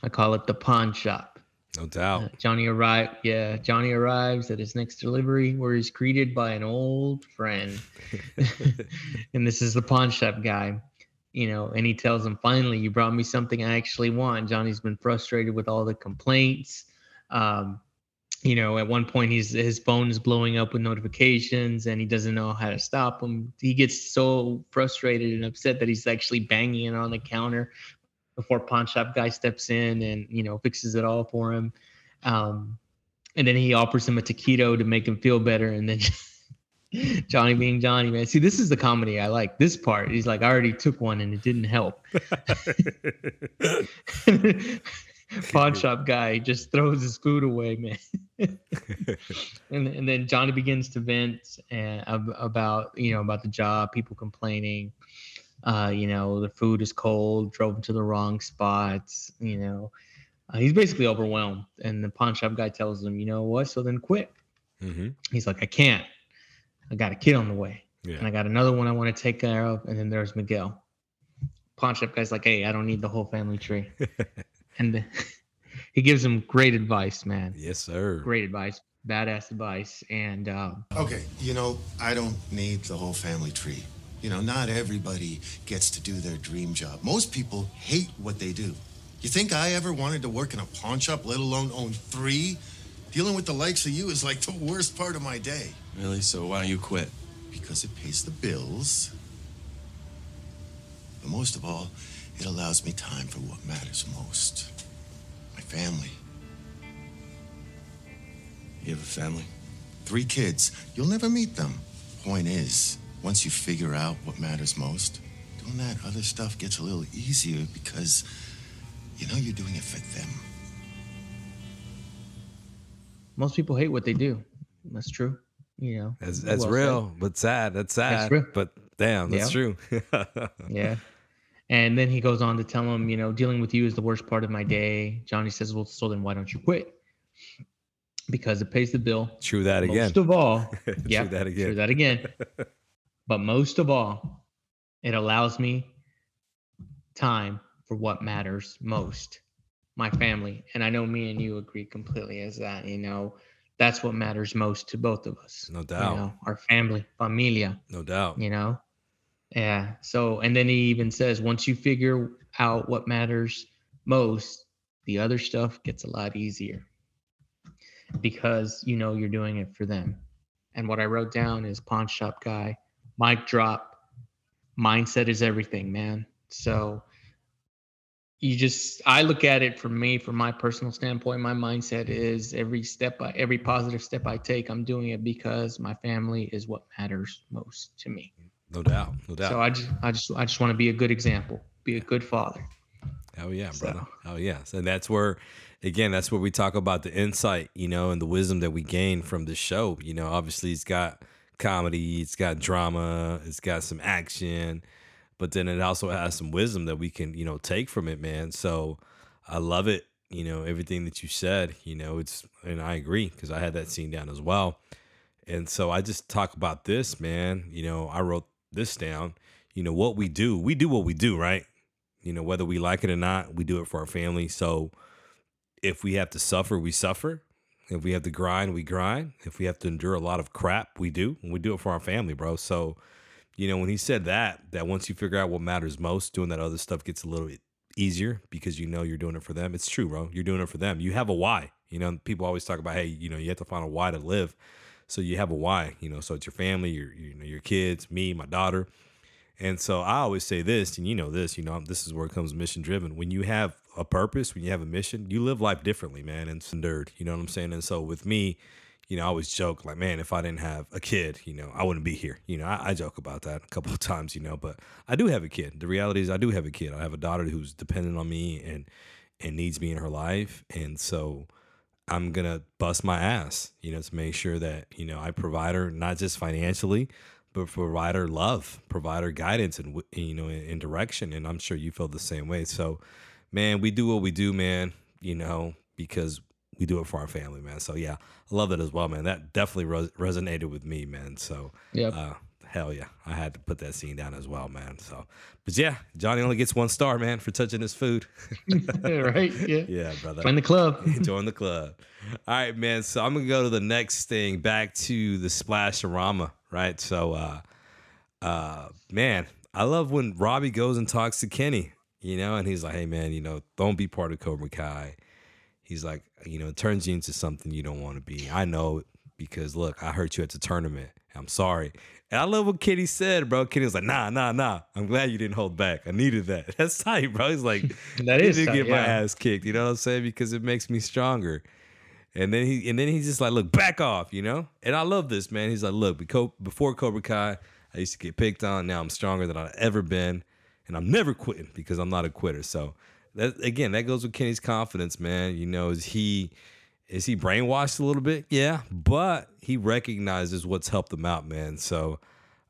I call it the pawn shop. No doubt. Uh, Johnny arrive. Yeah, Johnny arrives at his next delivery, where he's greeted by an old friend, *laughs* *laughs* and this is the pawn shop guy. You know, and he tells him, "Finally, you brought me something I actually want." Johnny's been frustrated with all the complaints. Um, you know, at one point, he's his phone is blowing up with notifications, and he doesn't know how to stop them. He gets so frustrated and upset that he's actually banging it on the counter before pawn shop guy steps in and you know fixes it all for him. Um, and then he offers him a taquito to make him feel better and then *laughs* johnny being johnny man. See this is the comedy i like this part. He's like i already took one and it didn't help *laughs* *laughs* *laughs* pawn shop guy just throws his food away man *laughs* and, and then johnny begins to vent and, about you know about the job people complaining uh, you know, the food is cold, drove him to the wrong spots, you know. Uh, he's basically overwhelmed. And the pawn shop guy tells him, you know what? So then quit. Mm-hmm. He's like, I can't. I got a kid on the way. Yeah. And I got another one I want to take care of. And then there's Miguel. Pawn shop guy's like, hey, I don't need the whole family tree. *laughs* and the, *laughs* he gives him great advice, man. Yes, sir. Great advice. Badass advice. And um, okay, you know, I don't need the whole family tree. You know, not everybody gets to do their dream job. Most people hate what they do. You think I ever wanted to work in a pawn shop, let alone own three? Dealing with the likes of you is like the worst part of my day. Really? So why don't you quit? Because it pays the bills. But most of all, it allows me time for what matters most my family. You have a family? Three kids. You'll never meet them. Point is, once you figure out what matters most, doing that other stuff gets a little easier because you know you're doing it for them. Most people hate what they do. That's true. You know, that's that's well real, said. but sad. That's sad. That's. But damn, that's yeah. true. *laughs* yeah. And then he goes on to tell him, you know, dealing with you is the worst part of my day. Johnny says, well, so then why don't you quit? Because it pays the bill. True that again. Most of all, *laughs* yeah, true that again. True that again. *laughs* But most of all, it allows me time for what matters most my family. And I know me and you agree completely as that, you know, that's what matters most to both of us. No doubt. You know, our family, familia. No doubt. You know? Yeah. So, and then he even says, once you figure out what matters most, the other stuff gets a lot easier because you know you're doing it for them. And what I wrote down is pawn shop guy mic drop. Mindset is everything, man. So you just I look at it from me, from my personal standpoint, my mindset is every step I every positive step I take, I'm doing it because my family is what matters most to me. No doubt. No doubt. So I just I just I just want to be a good example, be a good father. Oh yeah, brother. So. Hell yes. And that's where again, that's where we talk about the insight, you know, and the wisdom that we gain from the show. You know, obviously he's got comedy, it's got drama, it's got some action, but then it also has some wisdom that we can, you know, take from it, man. So I love it, you know, everything that you said, you know, it's, and I agree because I had that scene down as well. And so I just talk about this, man. You know, I wrote this down. You know, what we do, we do what we do, right? You know, whether we like it or not, we do it for our family. So if we have to suffer, we suffer. If we have to grind, we grind. If we have to endure a lot of crap, we do. And we do it for our family, bro. So, you know, when he said that, that once you figure out what matters most, doing that other stuff gets a little bit easier because you know you're doing it for them. It's true, bro. You're doing it for them. You have a why. You know, people always talk about, hey, you know, you have to find a why to live. So you have a why, you know, so it's your family, your you know, your kids, me, my daughter. And so I always say this, and you know this, you know, this is where it comes mission driven. When you have a purpose, when you have a mission, you live life differently, man. And it's nerd, you know what I'm saying? And so with me, you know, I always joke like, man, if I didn't have a kid, you know, I wouldn't be here. You know, I, I, joke about that a couple of *laughs* times, you know, but I do have a kid. The reality is I do have a kid. I have a daughter who's dependent on me and and needs me in her life. And so I'm gonna bust my ass, you know, to make sure that, you know, I provide her not just financially, but provide her love, provide her guidance and you know, in, direction. And I'm sure you feel the same way. So man, we do what we do, man, you know, because we do it for our family, man. So yeah, I love that as well, man. That definitely res- resonated with me, man. So yeah, uh, hell yeah, I had to put that scene down as well, man. So, but yeah, Johnny only gets one star, man, for touching his food. *laughs* right? Yeah. *laughs* yeah, brother. Join the club. *laughs* Join the club. All right, man. So I'm gonna go to the next thing, back to the splash Splasharama, right? So, uh, uh, man, I love when Robbie goes and talks to Kenny, you know, and he's like, "Hey, man, you know, don't be part of Cobra Kai." He's like, you know, it turns you into something you don't want to be. I know because look, I hurt you at the tournament. I'm sorry. And I love what Kenny said, bro. Kenny was like, nah, nah, nah. I'm glad you didn't hold back. I needed that. *laughs* That's tight, bro. He's like, *laughs* That I is tight, get my yeah. ass kicked. You know what I'm saying? Because it makes me stronger. And then he and then he's just like, look, back off, you know? And I love this, man. He's like, look, before Cobra Kai, I used to get picked on. Now I'm stronger than I've ever been. And I'm never quitting because I'm not a quitter. So that again, that goes with Kenny's confidence, man. You know, is he is he brainwashed a little bit? Yeah, but he recognizes what's helped him out, man. So,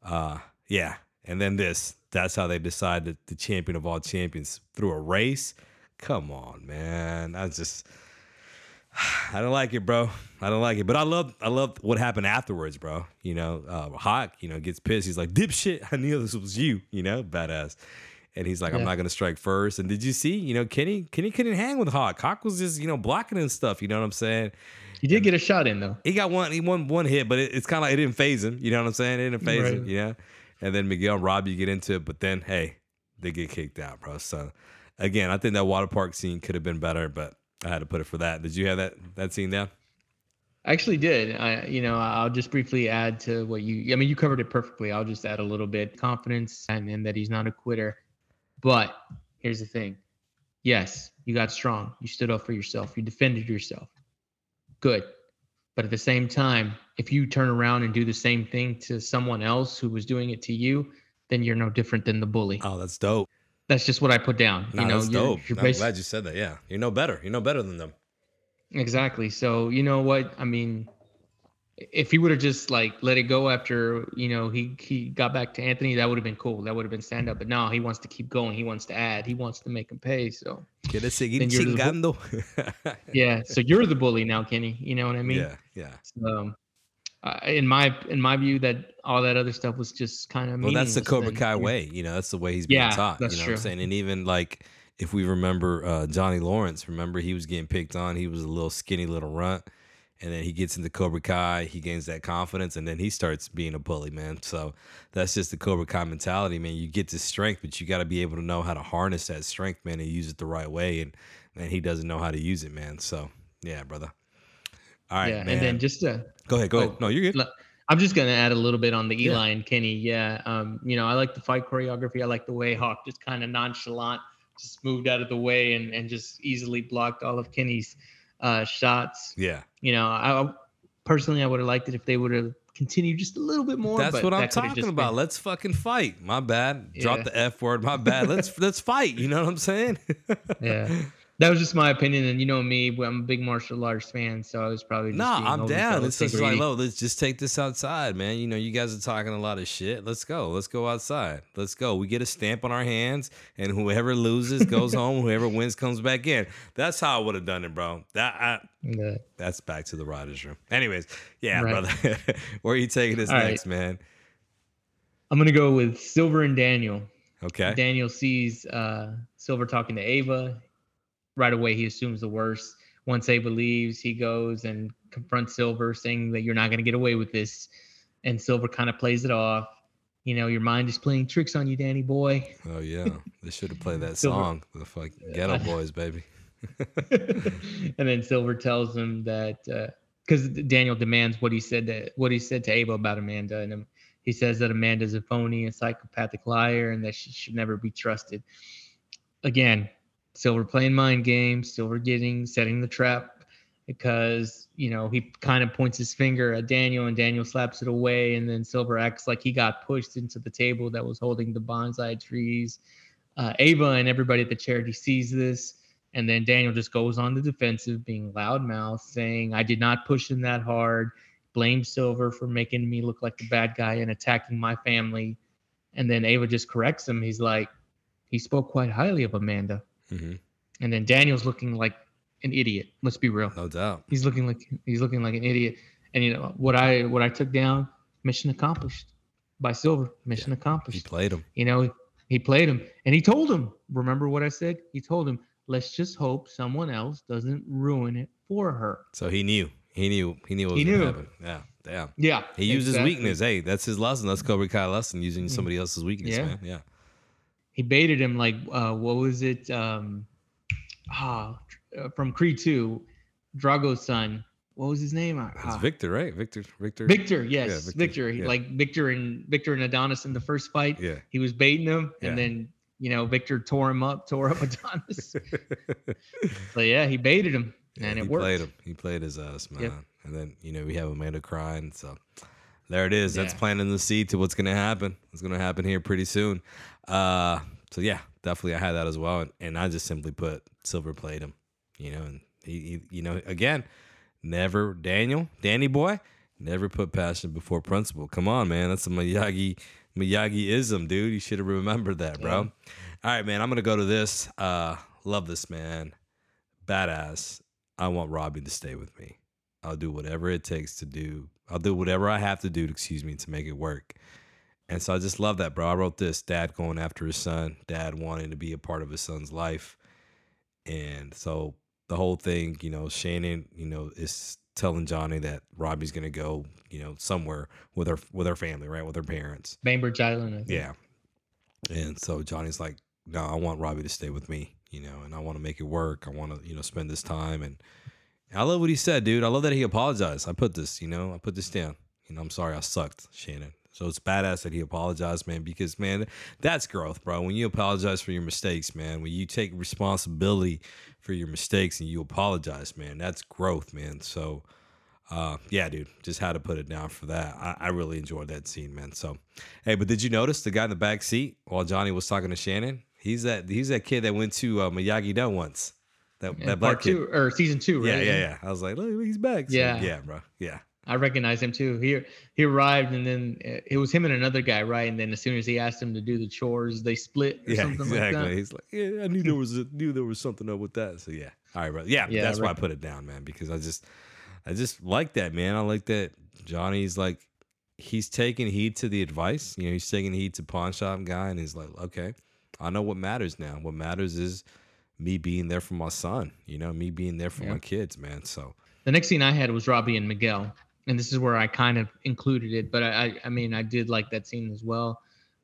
uh, yeah. And then this, that's how they decided the champion of all champions through a race. Come on, man. I just, *sighs* I don't like it, bro. I don't like it. But I love, I love what happened afterwards, bro. You know, uh, Hawk, you know, gets pissed. He's like, dipshit. I knew this was you. You know, badass. And he's like, I'm not gonna strike first. And did you see? You know, Kenny, Kenny couldn't hang with Hawk. Hawk was just, you know, blocking and stuff. You know what I'm saying? He did get a shot in though. He got one, he won one hit, but it, it's kind of like it didn't phase him. You know what I'm saying? It didn't phase him. Right. You know. And then Miguel, and Robbie get into it, but then hey, they get kicked out, bro. So again, I think that water park scene could have been better, but I had to put it for that. Did you have that that scene down? I actually did. I, you know, I'll just briefly add to what you. I mean, you covered it perfectly. I'll just add a little bit confidence and, and that he's not a quitter. But here's the thing. Yes, you got strong. You stood up for yourself. You defended yourself. Good. But at the same time, if you turn around and do the same thing to someone else who was doing it to you, then you're no different than the bully. Oh, that's dope. That's just what I put down. Nah, you know, that's you're, dope. you're I'm glad you said that. Yeah, you know better. You know better than them. Exactly. So you know what? I mean, if he would have just like let it go after you know he he got back to Anthony, that would have been cool. That would have been stand up. But now he wants to keep going. He wants to add. He wants to make him pay. So Quiere seguir Then you're the bu- chingando. yeah. So you're the bully now, Kenny. You know what I mean? yeah, yeah. So, uh, in my in my view, that all that other stuff was just kind of Well, that's the Cobra Kai way. You know, that's the way he's being Yeah, taught. that's you know what true. I'm saying? And even like if we remember uh, Johnny Lawrence, remember he was getting picked on. He was a little skinny little runt. And then he gets into Cobra Kai, he gains that confidence, and then he starts being a bully, man. So that's just the Cobra Kai mentality, man. You get this strength, but you got to be able to know how to harness that strength, man, and use it the right way. And man, he doesn't know how to use it, man. So yeah, brother. All right, yeah. man. And then just to go ahead, go oh, ahead. No, you're good. I'm just gonna add a little bit on the Yeah. Eli and Kenny. Yeah, um, you know, I like the fight choreography. I like the way Hawk just kind of nonchalant, just moved out of the way and and just easily blocked all of Kenny's uh, shots. Yeah. You know, I personally I would have liked it if they would have continued just a little bit more. That's what I'm talking about. been- Let's fucking fight. My bad. Drop Yeah. the F word. My bad. Let's *laughs* let's fight. You know what I'm saying? yeah. *laughs* That was just my opinion, and you know me, I'm a big martial arts fan, so I was probably just nah, I'm down. It's just like, low. Let's just take this outside, man. You know, you guys are talking a lot of shit. Let's go. Let's go outside. Let's go. We get a stamp on our hands, and whoever loses goes home. *laughs* Whoever wins comes back in. That's how I would have done it, bro. That I, Yeah. that's back to the writers' room. Anyways, yeah, Right. brother. *laughs* Where are you taking this All right. next, man? I'm gonna go with Silver and Daniel. Okay. Daniel sees uh, Silver talking to Ava. Right away, he assumes the worst. Once Ava leaves, he goes and confronts Silver, saying that you're not going to get away with this. And Silver kind of plays it off. You know, your mind is playing tricks on you, Danny boy. Oh yeah, they should have played that *laughs* Silver- song. The fuck Geto Boys, baby. *laughs* and then Silver tells him that uh, because Daniel demands what he said to what he said to Ava about Amanda, and he says that Amanda's a phony, a psychopathic liar, and that she should never be trusted. Again, Silver playing mind games, Silver getting setting the trap because you know he kind of points his finger at Daniel, and Daniel slaps it away, and then Silver acts like he got pushed into the table that was holding the bonsai trees. Uh, Ava and everybody at the charity sees this. And then Daniel just goes on the defensive, being loudmouth, saying, I did not push him that hard. Blame Silver for making me look like the bad guy and attacking my family. And then Ava just corrects him. He's like, he spoke quite highly of Amanda. Hmm And then Daniel's looking like an idiot. Let's be real. No doubt. He's looking like he's looking like an idiot. And you know what I what I took down, mission accomplished. by Silver. Mission He accomplished. He played him. You know, he played him and he told him, remember what I said? He told him, let's just hope someone else doesn't ruin it for her. So he knew. He knew. He knew what was He gonna knew. happen. Yeah. Damn. Yeah. He used exactly. his weakness. Hey, that's his lesson. That's Cobra Kai lesson. Using Mm. somebody else's weakness, Yeah. man. Yeah. He baited him like, uh, what was it? Um, ah, uh, from Creed 2, Drago's son. What was his name? It's Ah, Victor, right? Victor. Victor. Victor, yes, Victor, Victor. Yeah. Like Victor and Victor and Adonis in the first fight. Yeah. He was baiting him, Yeah. and then you know Victor tore him up, tore up Adonis. *laughs* so yeah, he baited him, Yeah, and he it worked. played him. He played his ass, man. Yep. And then you know we have Amanda crying. So there it is. That's planting the seed to what's gonna happen. It's gonna happen here pretty soon. Uh, so yeah, definitely I had that as well, and, and I just simply put Silver played him. You know, and he, he, you know, again, never Daniel, Danny boy, never put passion before principle. Come on, man, that's a Miyagi Miyagi ism, dude. You should have remembered that, bro. All right, man. I'm gonna go to this. Uh, love this man badass. I want Robbie to stay with me. I'll do whatever it takes to do. I'll do whatever I have to do, excuse me, to make it work. And so I just love that, bro. I wrote this dad going after his son, dad wanting to be a part of his son's life. And so the whole thing, you know, Shannon, you know, is telling Johnny that Robbie's gonna go, you know, somewhere with her with her family, right? With her parents. Bainbridge Island. Yeah. And so Johnny's like, no, I want Robbie to stay with me, you know, and I want to make it work. I want to, you know, spend this time. And I love what he said, dude. I love that he apologized. I put this, you know, I put this down. You know, I'm sorry I sucked, Shannon. So it's badass that he apologized, man, because, man, that's growth, bro. When you apologize for your mistakes, man, when you take responsibility for your mistakes and you apologize, man, that's growth, man. So, uh, yeah, dude, just had to put it down for that. I, I really enjoyed that scene, man. So, hey, but did you notice the guy in the back seat while Johnny was talking to Shannon? He's that he's that kid that went to uh, Miyagi Do once. That Yeah, that black part kid. two or season two, right? Yeah, yeah, yeah. I was like, look, he's back. So, Yeah. yeah, bro. Yeah, I recognize him too. He he arrived, and then it was him and another guy, right? And then as soon as he asked him to do the chores, they split or yeah, something exactly. like that. He's like, yeah, I knew there was a, knew there was something up with that. So yeah, all right, bro. Yeah, Yeah, that's why I put it down, man, because I just I just like that, man. I like that Johnny's like he's taking heed to the advice. You know, he's taking heed to pawn shop guy, and he's like, okay, I know what matters now. What matters is me being there for my son. You know, me being there for Yeah. my kids, man. So The next scene I had was Robbie and Miguel, and this is where I kind of included it. But I, I, mean, I did like that scene as well.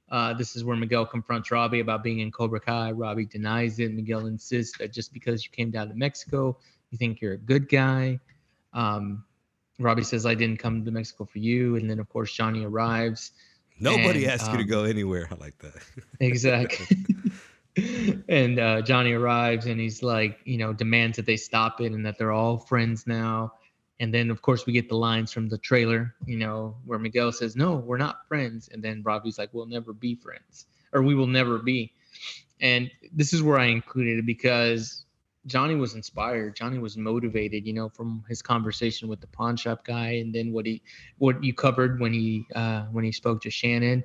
Uh, this is where Miguel confronts Robbie about being in Cobra Kai. Robbie denies it. Miguel insists that just because you came down to Mexico, you think you're a good guy. Um, Robbie says, "I didn't come to Mexico for you." And then, of course, Johnny arrives. nobody And, asked you to um, go anywhere. I *laughs* like that. Exactly. *laughs* *laughs* and uh, Johnny arrives and he's like, you know, demands that they stop it and that they're all friends now. And then, of course, we get the lines from the trailer, you know, where Miguel says, No, we're not friends. And then Robbie's like, We'll never be friends, or we will never be. And this is where I included it because Johnny was inspired. Johnny was motivated, you know, from his conversation with the pawn shop guy, and then what he, what you covered when he, uh, when he spoke to Shannon.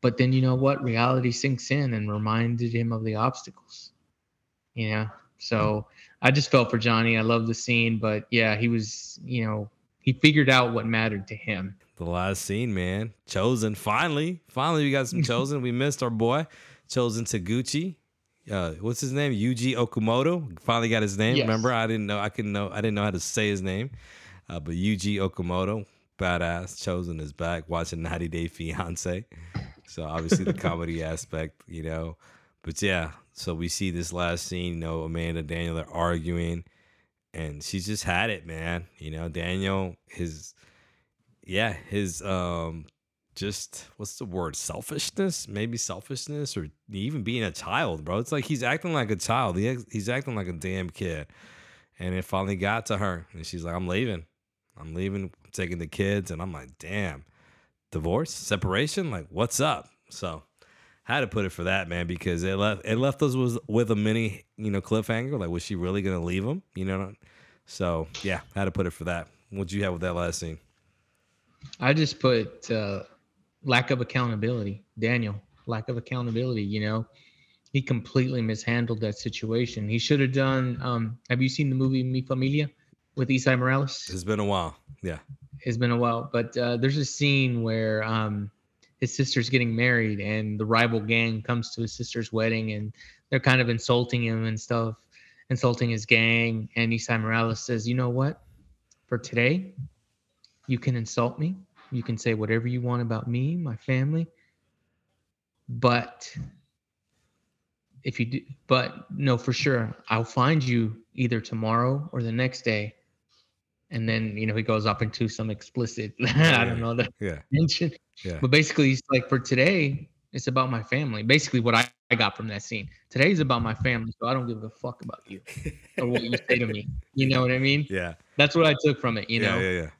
But then you know what? Reality sinks in and reminded him of the obstacles. You know, so I just felt for Johnny. I love the scene, but yeah, he was, you know, he figured out what mattered to him. The last scene, man. Chozen. Finally. Finally, we got some *laughs* chozen. we missed our boy. Chozen Toguchi. Uh, what's his name? Yuji Okamoto. Finally got his name. Yes. Remember? I didn't know I couldn't know I didn't know how to say his name. Uh, but Yuji Okamoto, badass. Chozen is back watching 90 Day Fiance. So obviously the comedy *laughs* aspect, you know. But yeah, so we see this last scene, you know, Amanda Daniel they're arguing and she's just had it, man. You know, Daniel his yeah, his um just what's the word? Selfishness, maybe selfishness, or even being a child, bro. It's like he's acting like a child. He, he's acting like a damn kid. And it finally got to her, and she's like, "I'm leaving. I'm leaving. taking the kids." And I'm like, "Damn, divorce, separation. Like, what's up?" So, had to put it for that man because it left it left us with with a mini you know cliffhanger. Like, was she really gonna leave him? You know. So yeah, had to put it for that. What'd you have with that last scene? I just put uh, lack of accountability. Daniel, lack of accountability. You know, he completely mishandled that situation. He should have done. Um, have you seen the movie Mi Familia with Esai Morales? It's been a while. Yeah. It's been a while, but uh, there's a scene where um, his sister's getting married and the rival gang comes to his sister's wedding and they're kind of insulting him and stuff, insulting his gang. And Esai Morales says, You know what? For today, you can insult me. You can say whatever you want about me, my family. But if you do, but no, for sure, I'll find you either tomorrow or the next day. And then, you know, he goes up into some explicit, *laughs* I don't know, the Yeah. *laughs* mention. Yeah. But basically, he's like, for today, it's about my family. Basically, what I, I got from that scene. Today's about my family, so I don't give a fuck about you or what you say to me. *laughs* You know what I mean? Yeah. That's what I took from it, you yeah, know? yeah, yeah.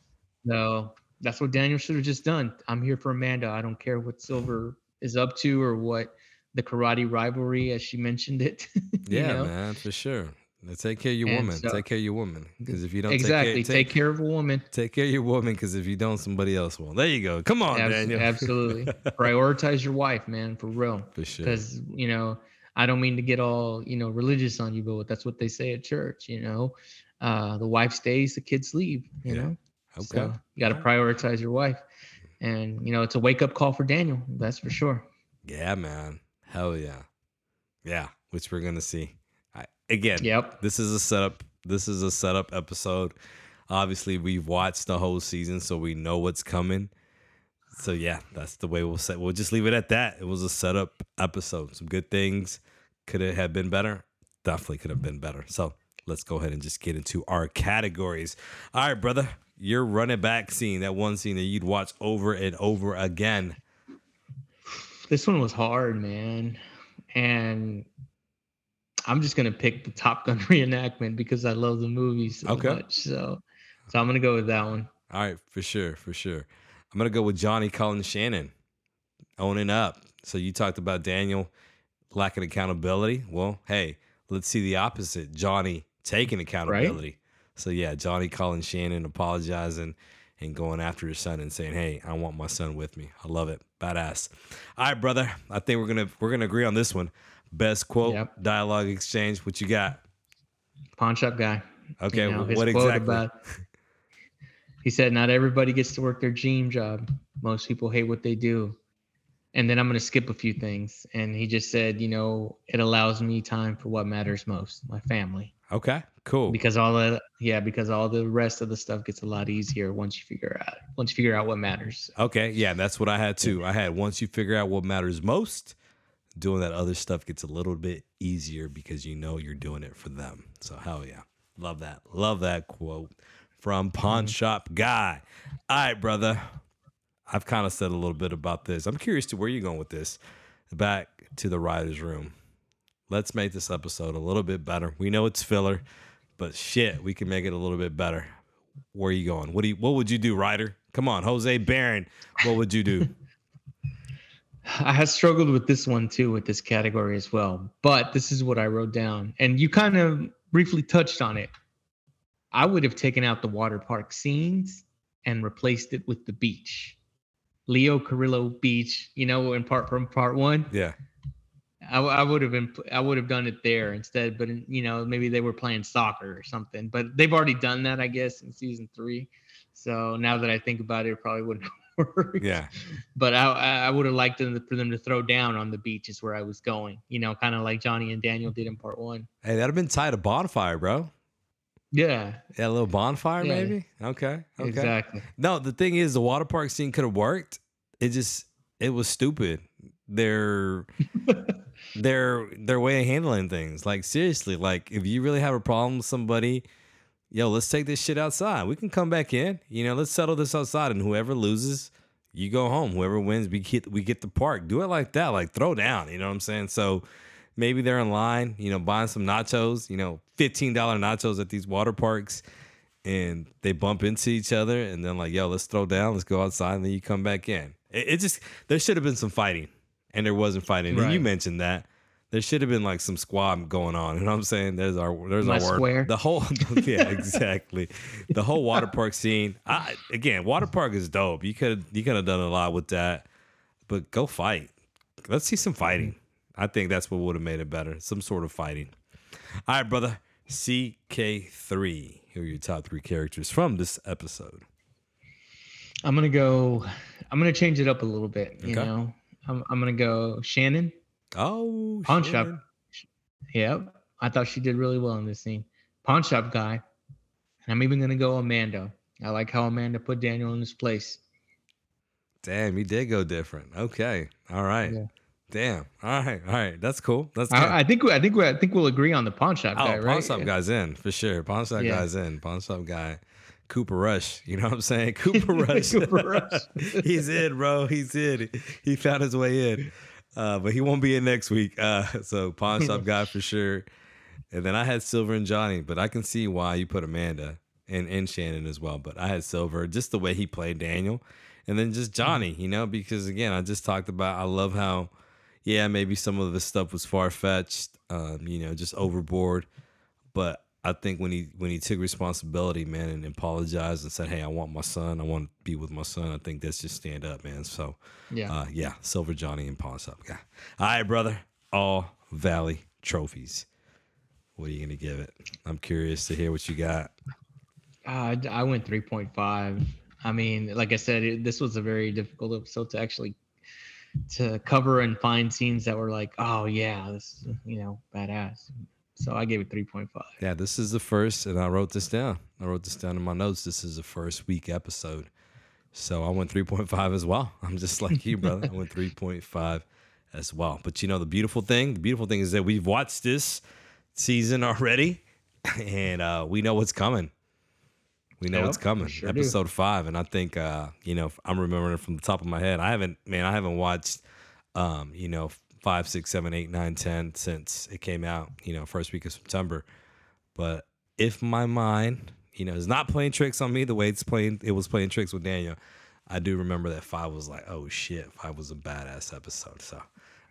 So that's what Daniel should have just done. I'm here for Amanda. I don't care what Silver is up to or what the karate rivalry, as she mentioned it. Yeah, know? man, for sure. Now take care of your And woman. so- take care of your woman. Because if you don't exactly. take care, Take, care of a woman. take care of your woman. Because if you don't, somebody else will. There you go. Come on, Abs- Daniel. Absolutely. *laughs* Prioritize your wife, man, for real. For sure. Because, you know, I don't mean to get all, you know, religious on you, but that's what they say at church, you know. Uh, the wife stays, the kids leave, you Yeah. know. Okay. So you got to prioritize your wife. And, you know, it's a wake up call for Daniel. That's for sure. Yeah, man. Hell yeah. Yeah, which we're gonna see. Again, Yep. this is a setup. This is a setup episode. Obviously, we've watched the whole season, so we know what's coming. So yeah, that's the way we'll set. We'll just leave it at that. It was a setup episode. Some good things could it have been better? Definitely could have been better. So let's go ahead and just get into our categories. All right, brother, your running back scene, that one scene that you'd watch over and over again. This one was hard, man. And I'm just gonna pick the Top Gun *laughs* reenactment because I love the movie so Okay. much. So so I'm gonna go with that one. All right, for sure, for sure. I'm gonna go with Johnny Cullen Shannon, owning up. So you talked about Daniel lacking accountability. Well, hey, let's see the opposite. Johnny taking accountability. So yeah, Johnny Cullen Shannon apologizing and going after his son and saying, "Hey, I want my son with me." I love it, badass. All right, brother. I think we're gonna we're gonna agree on this one. Best quote, Yep. dialogue exchange. What you got? Pawn shop guy. Okay, You know, what exactly? about- *laughs* he said, "Not everybody gets to work their dream job. Most people hate what they do." And then I'm gonna skip a few things. And he just said, "You know, it allows me time for what matters most, my family." Okay, cool. Because all the yeah, because all the rest of the stuff gets a lot easier once you figure out once you figure out what matters. Okay, yeah, that's what I had too. I had once you figure out what matters most, doing that other stuff gets a little bit easier because you know you're doing it for them. So hell yeah. Love that. Love that quote from Pawn mm-hmm. Shop Guy. All right, brother. I've kind of said a little bit about this. I'm curious to where you're going with this. Back to the writer's room. Let's make this episode a little bit better. We know it's filler, but shit, we can make it a little bit better. Where are you going? What do you what would you do, writer? Come on, Jose Barron. What would you do? I have struggled with this one too, with this category as well. But this is what I wrote down, and you kind of briefly touched on it. I would have taken out the water park scenes and replaced it with the beach, Leo Carrillo Beach. You know, in part from part one, yeah. I, I would have been, I would have done it there instead. But you know, maybe they were playing soccer or something. But they've already done that, I guess, in season three. So now that I think about it, it probably wouldn't *laughs* work Yeah. but I I would have liked them for them to throw down on the beach is where I was going. You know, kind of like Johnny and Daniel did in part one. Hey, that'd have been tied to bonfire, bro. Yeah, Yeah, a little bonfire, Yeah. maybe. Okay. Okay. exactly. No, the thing is, the water park scene could have worked. It just, it was stupid. Their, *laughs* their, their way of handling things. Like seriously, like if you really have a problem with somebody, yo, let's take this shit outside. We can come back in. You know, let's settle this outside, and whoever loses, you go home. Whoever wins, we get we get the park. Do it like that. Like throw down. You know what I'm saying? So maybe they're in line, you know, buying some nachos. You know, fifteen dollar nachos at these water parks and they bump into each other and then like yo let's throw down let's go outside and then you come back in it, it just there should have been some fighting and there wasn't fighting and you mentioned that there should have been like some squab going on you know what i'm saying there's our there's Less our word square. the whole *laughs* yeah *laughs* exactly the whole water park scene I, again water park is dope you could you could have done a lot with that but go fight let's see some fighting i think that's what would have made it better some sort of fighting all right, brother. CK3. Here are your top three characters from this episode. I'm gonna go. I'm gonna change it up a little bit. You Okay. know, I'm I'm gonna go Shannon. Oh, Pawn shop. Shannon. Yep. I thought she did really well in this scene. Pawn shop guy. And I'm even gonna go Amanda. I like how Amanda put Daniel in his place. Damn, he did go different. Okay. All right. Yeah. Damn. All right. All right. That's cool. That's good. I, I think we- I think we I think we'll agree on the pawn shop oh, guy, pawn right? shop guy's in for sure. Pawn shop Yeah. guy's in. Pawn shop guy. Cooper Rush. You know what I'm saying? *laughs* Cooper Rush. Cooper Rush. *laughs* He's in, bro. He's in. He found his way in. Uh, but he won't be in next week. Uh, *laughs* so pawn shop *laughs* guy for sure. And then I had Silver and Johnny, but I can see why you put Amanda and, and Shannon as well. But I had Silver, just the way he played Daniel. And then just Johnny, you know, because again, I just talked about I love how, yeah, maybe some of the stuff was far fetched, um, you know, just overboard. But I think when he when he took responsibility, man, and apologized and said, "Hey, I want my son. I want to be with my son." I think that's just stand up, man. So, Yeah. uh, yeah, Silver Johnny and Pawn Shop guy. All right, brother. All Valley trophies. What are you gonna give it? I'm curious to hear what you got. Uh, I- I went 3.5. I mean, like I said, it, this was a very difficult episode to actually to cover and find scenes that were like, oh yeah, this you know badass. So I gave it 3.5. Yeah, this is the first, and I wrote this down. I wrote this down in my notes. This is the first week episode. So I went 3.5 as well. *laughs* I'm just like you, brother. I went 3.5 as well. But you know, the beautiful thing, the beautiful thing is that we've watched this season already, *laughs* and uh, we know what's coming. We know Yep, what's coming. sure do. Episode five, and I think uh, you know I'm remembering it from the top of my head. I haven't, man, I haven't watched, um, you know, five, six, seven, eight, nine, ten since it came out. You know, first week of September. But if my mind, you know, is not playing tricks on me the way it's playing, it was playing tricks with Daniel. I do remember that five was like, oh shit, five was a badass episode. So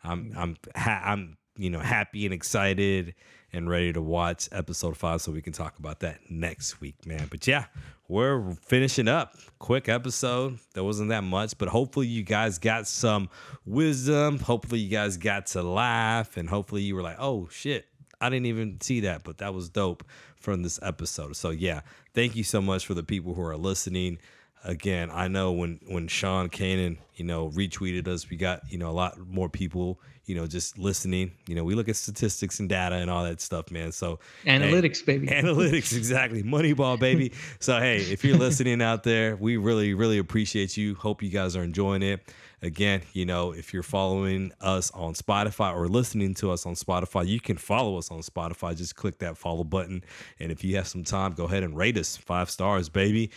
I'm, mm. I'm, ha- I'm, you know, happy and excited and ready to watch episode five so we can talk about that next week, man. But yeah, we're finishing up. Quick episode. There wasn't that much, but hopefully you guys got some wisdom. Hopefully you guys got to laugh, and hopefully you were like, oh shit, I didn't even see that, but that was dope from this episode. So yeah, thank you so much for the people who are listening. Again, I know when when Sean Kanan, you know, retweeted us, we got you know a lot more people, you know, just listening. You know, we look at statistics and data and all that stuff, man. So hey, Analytics, baby. *laughs* analytics, exactly, Moneyball, baby. *laughs* so hey, if you're listening out there, we really really appreciate you. Hope you guys are enjoying it. Again, you know, if you're following us on Spotify or listening to us on Spotify, you can follow us on Spotify. Just click that follow button. And if you have some time, go ahead and rate us five stars, baby.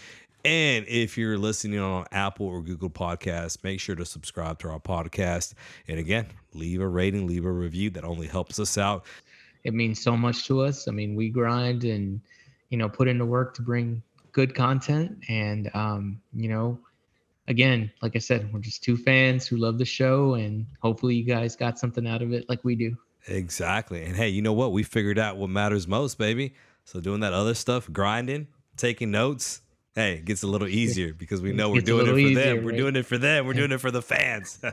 And if you're listening on Apple or Google Podcasts, make sure to subscribe to our podcast. And again, leave a rating, leave a review. That only helps us out. It means so much to us. I mean, we grind and you know put into work to bring good content, and um, you know, again, like I said, we're just two fans who love the show, and hopefully you guys got something out of it, like we do. Exactly. And hey, you know what? We figured out what matters most, baby. So doing that other stuff, grinding, taking notes, hey, it gets a little easier because we know we're doing it for little them. easier, We're doing it for them. We're doing it for the fans. *laughs* All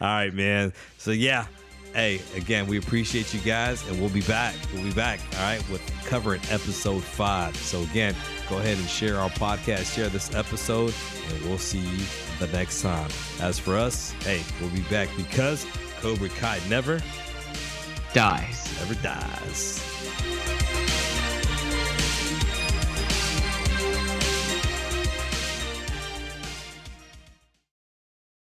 right, man. So yeah. Hey, again, we appreciate you guys, and we'll be back. We'll be back, all right, with covering episode five. So again, go ahead and share our podcast, share this episode, and we'll see you the next time. As for us, hey, we'll be back because Cobra Kai never Dies. never dies.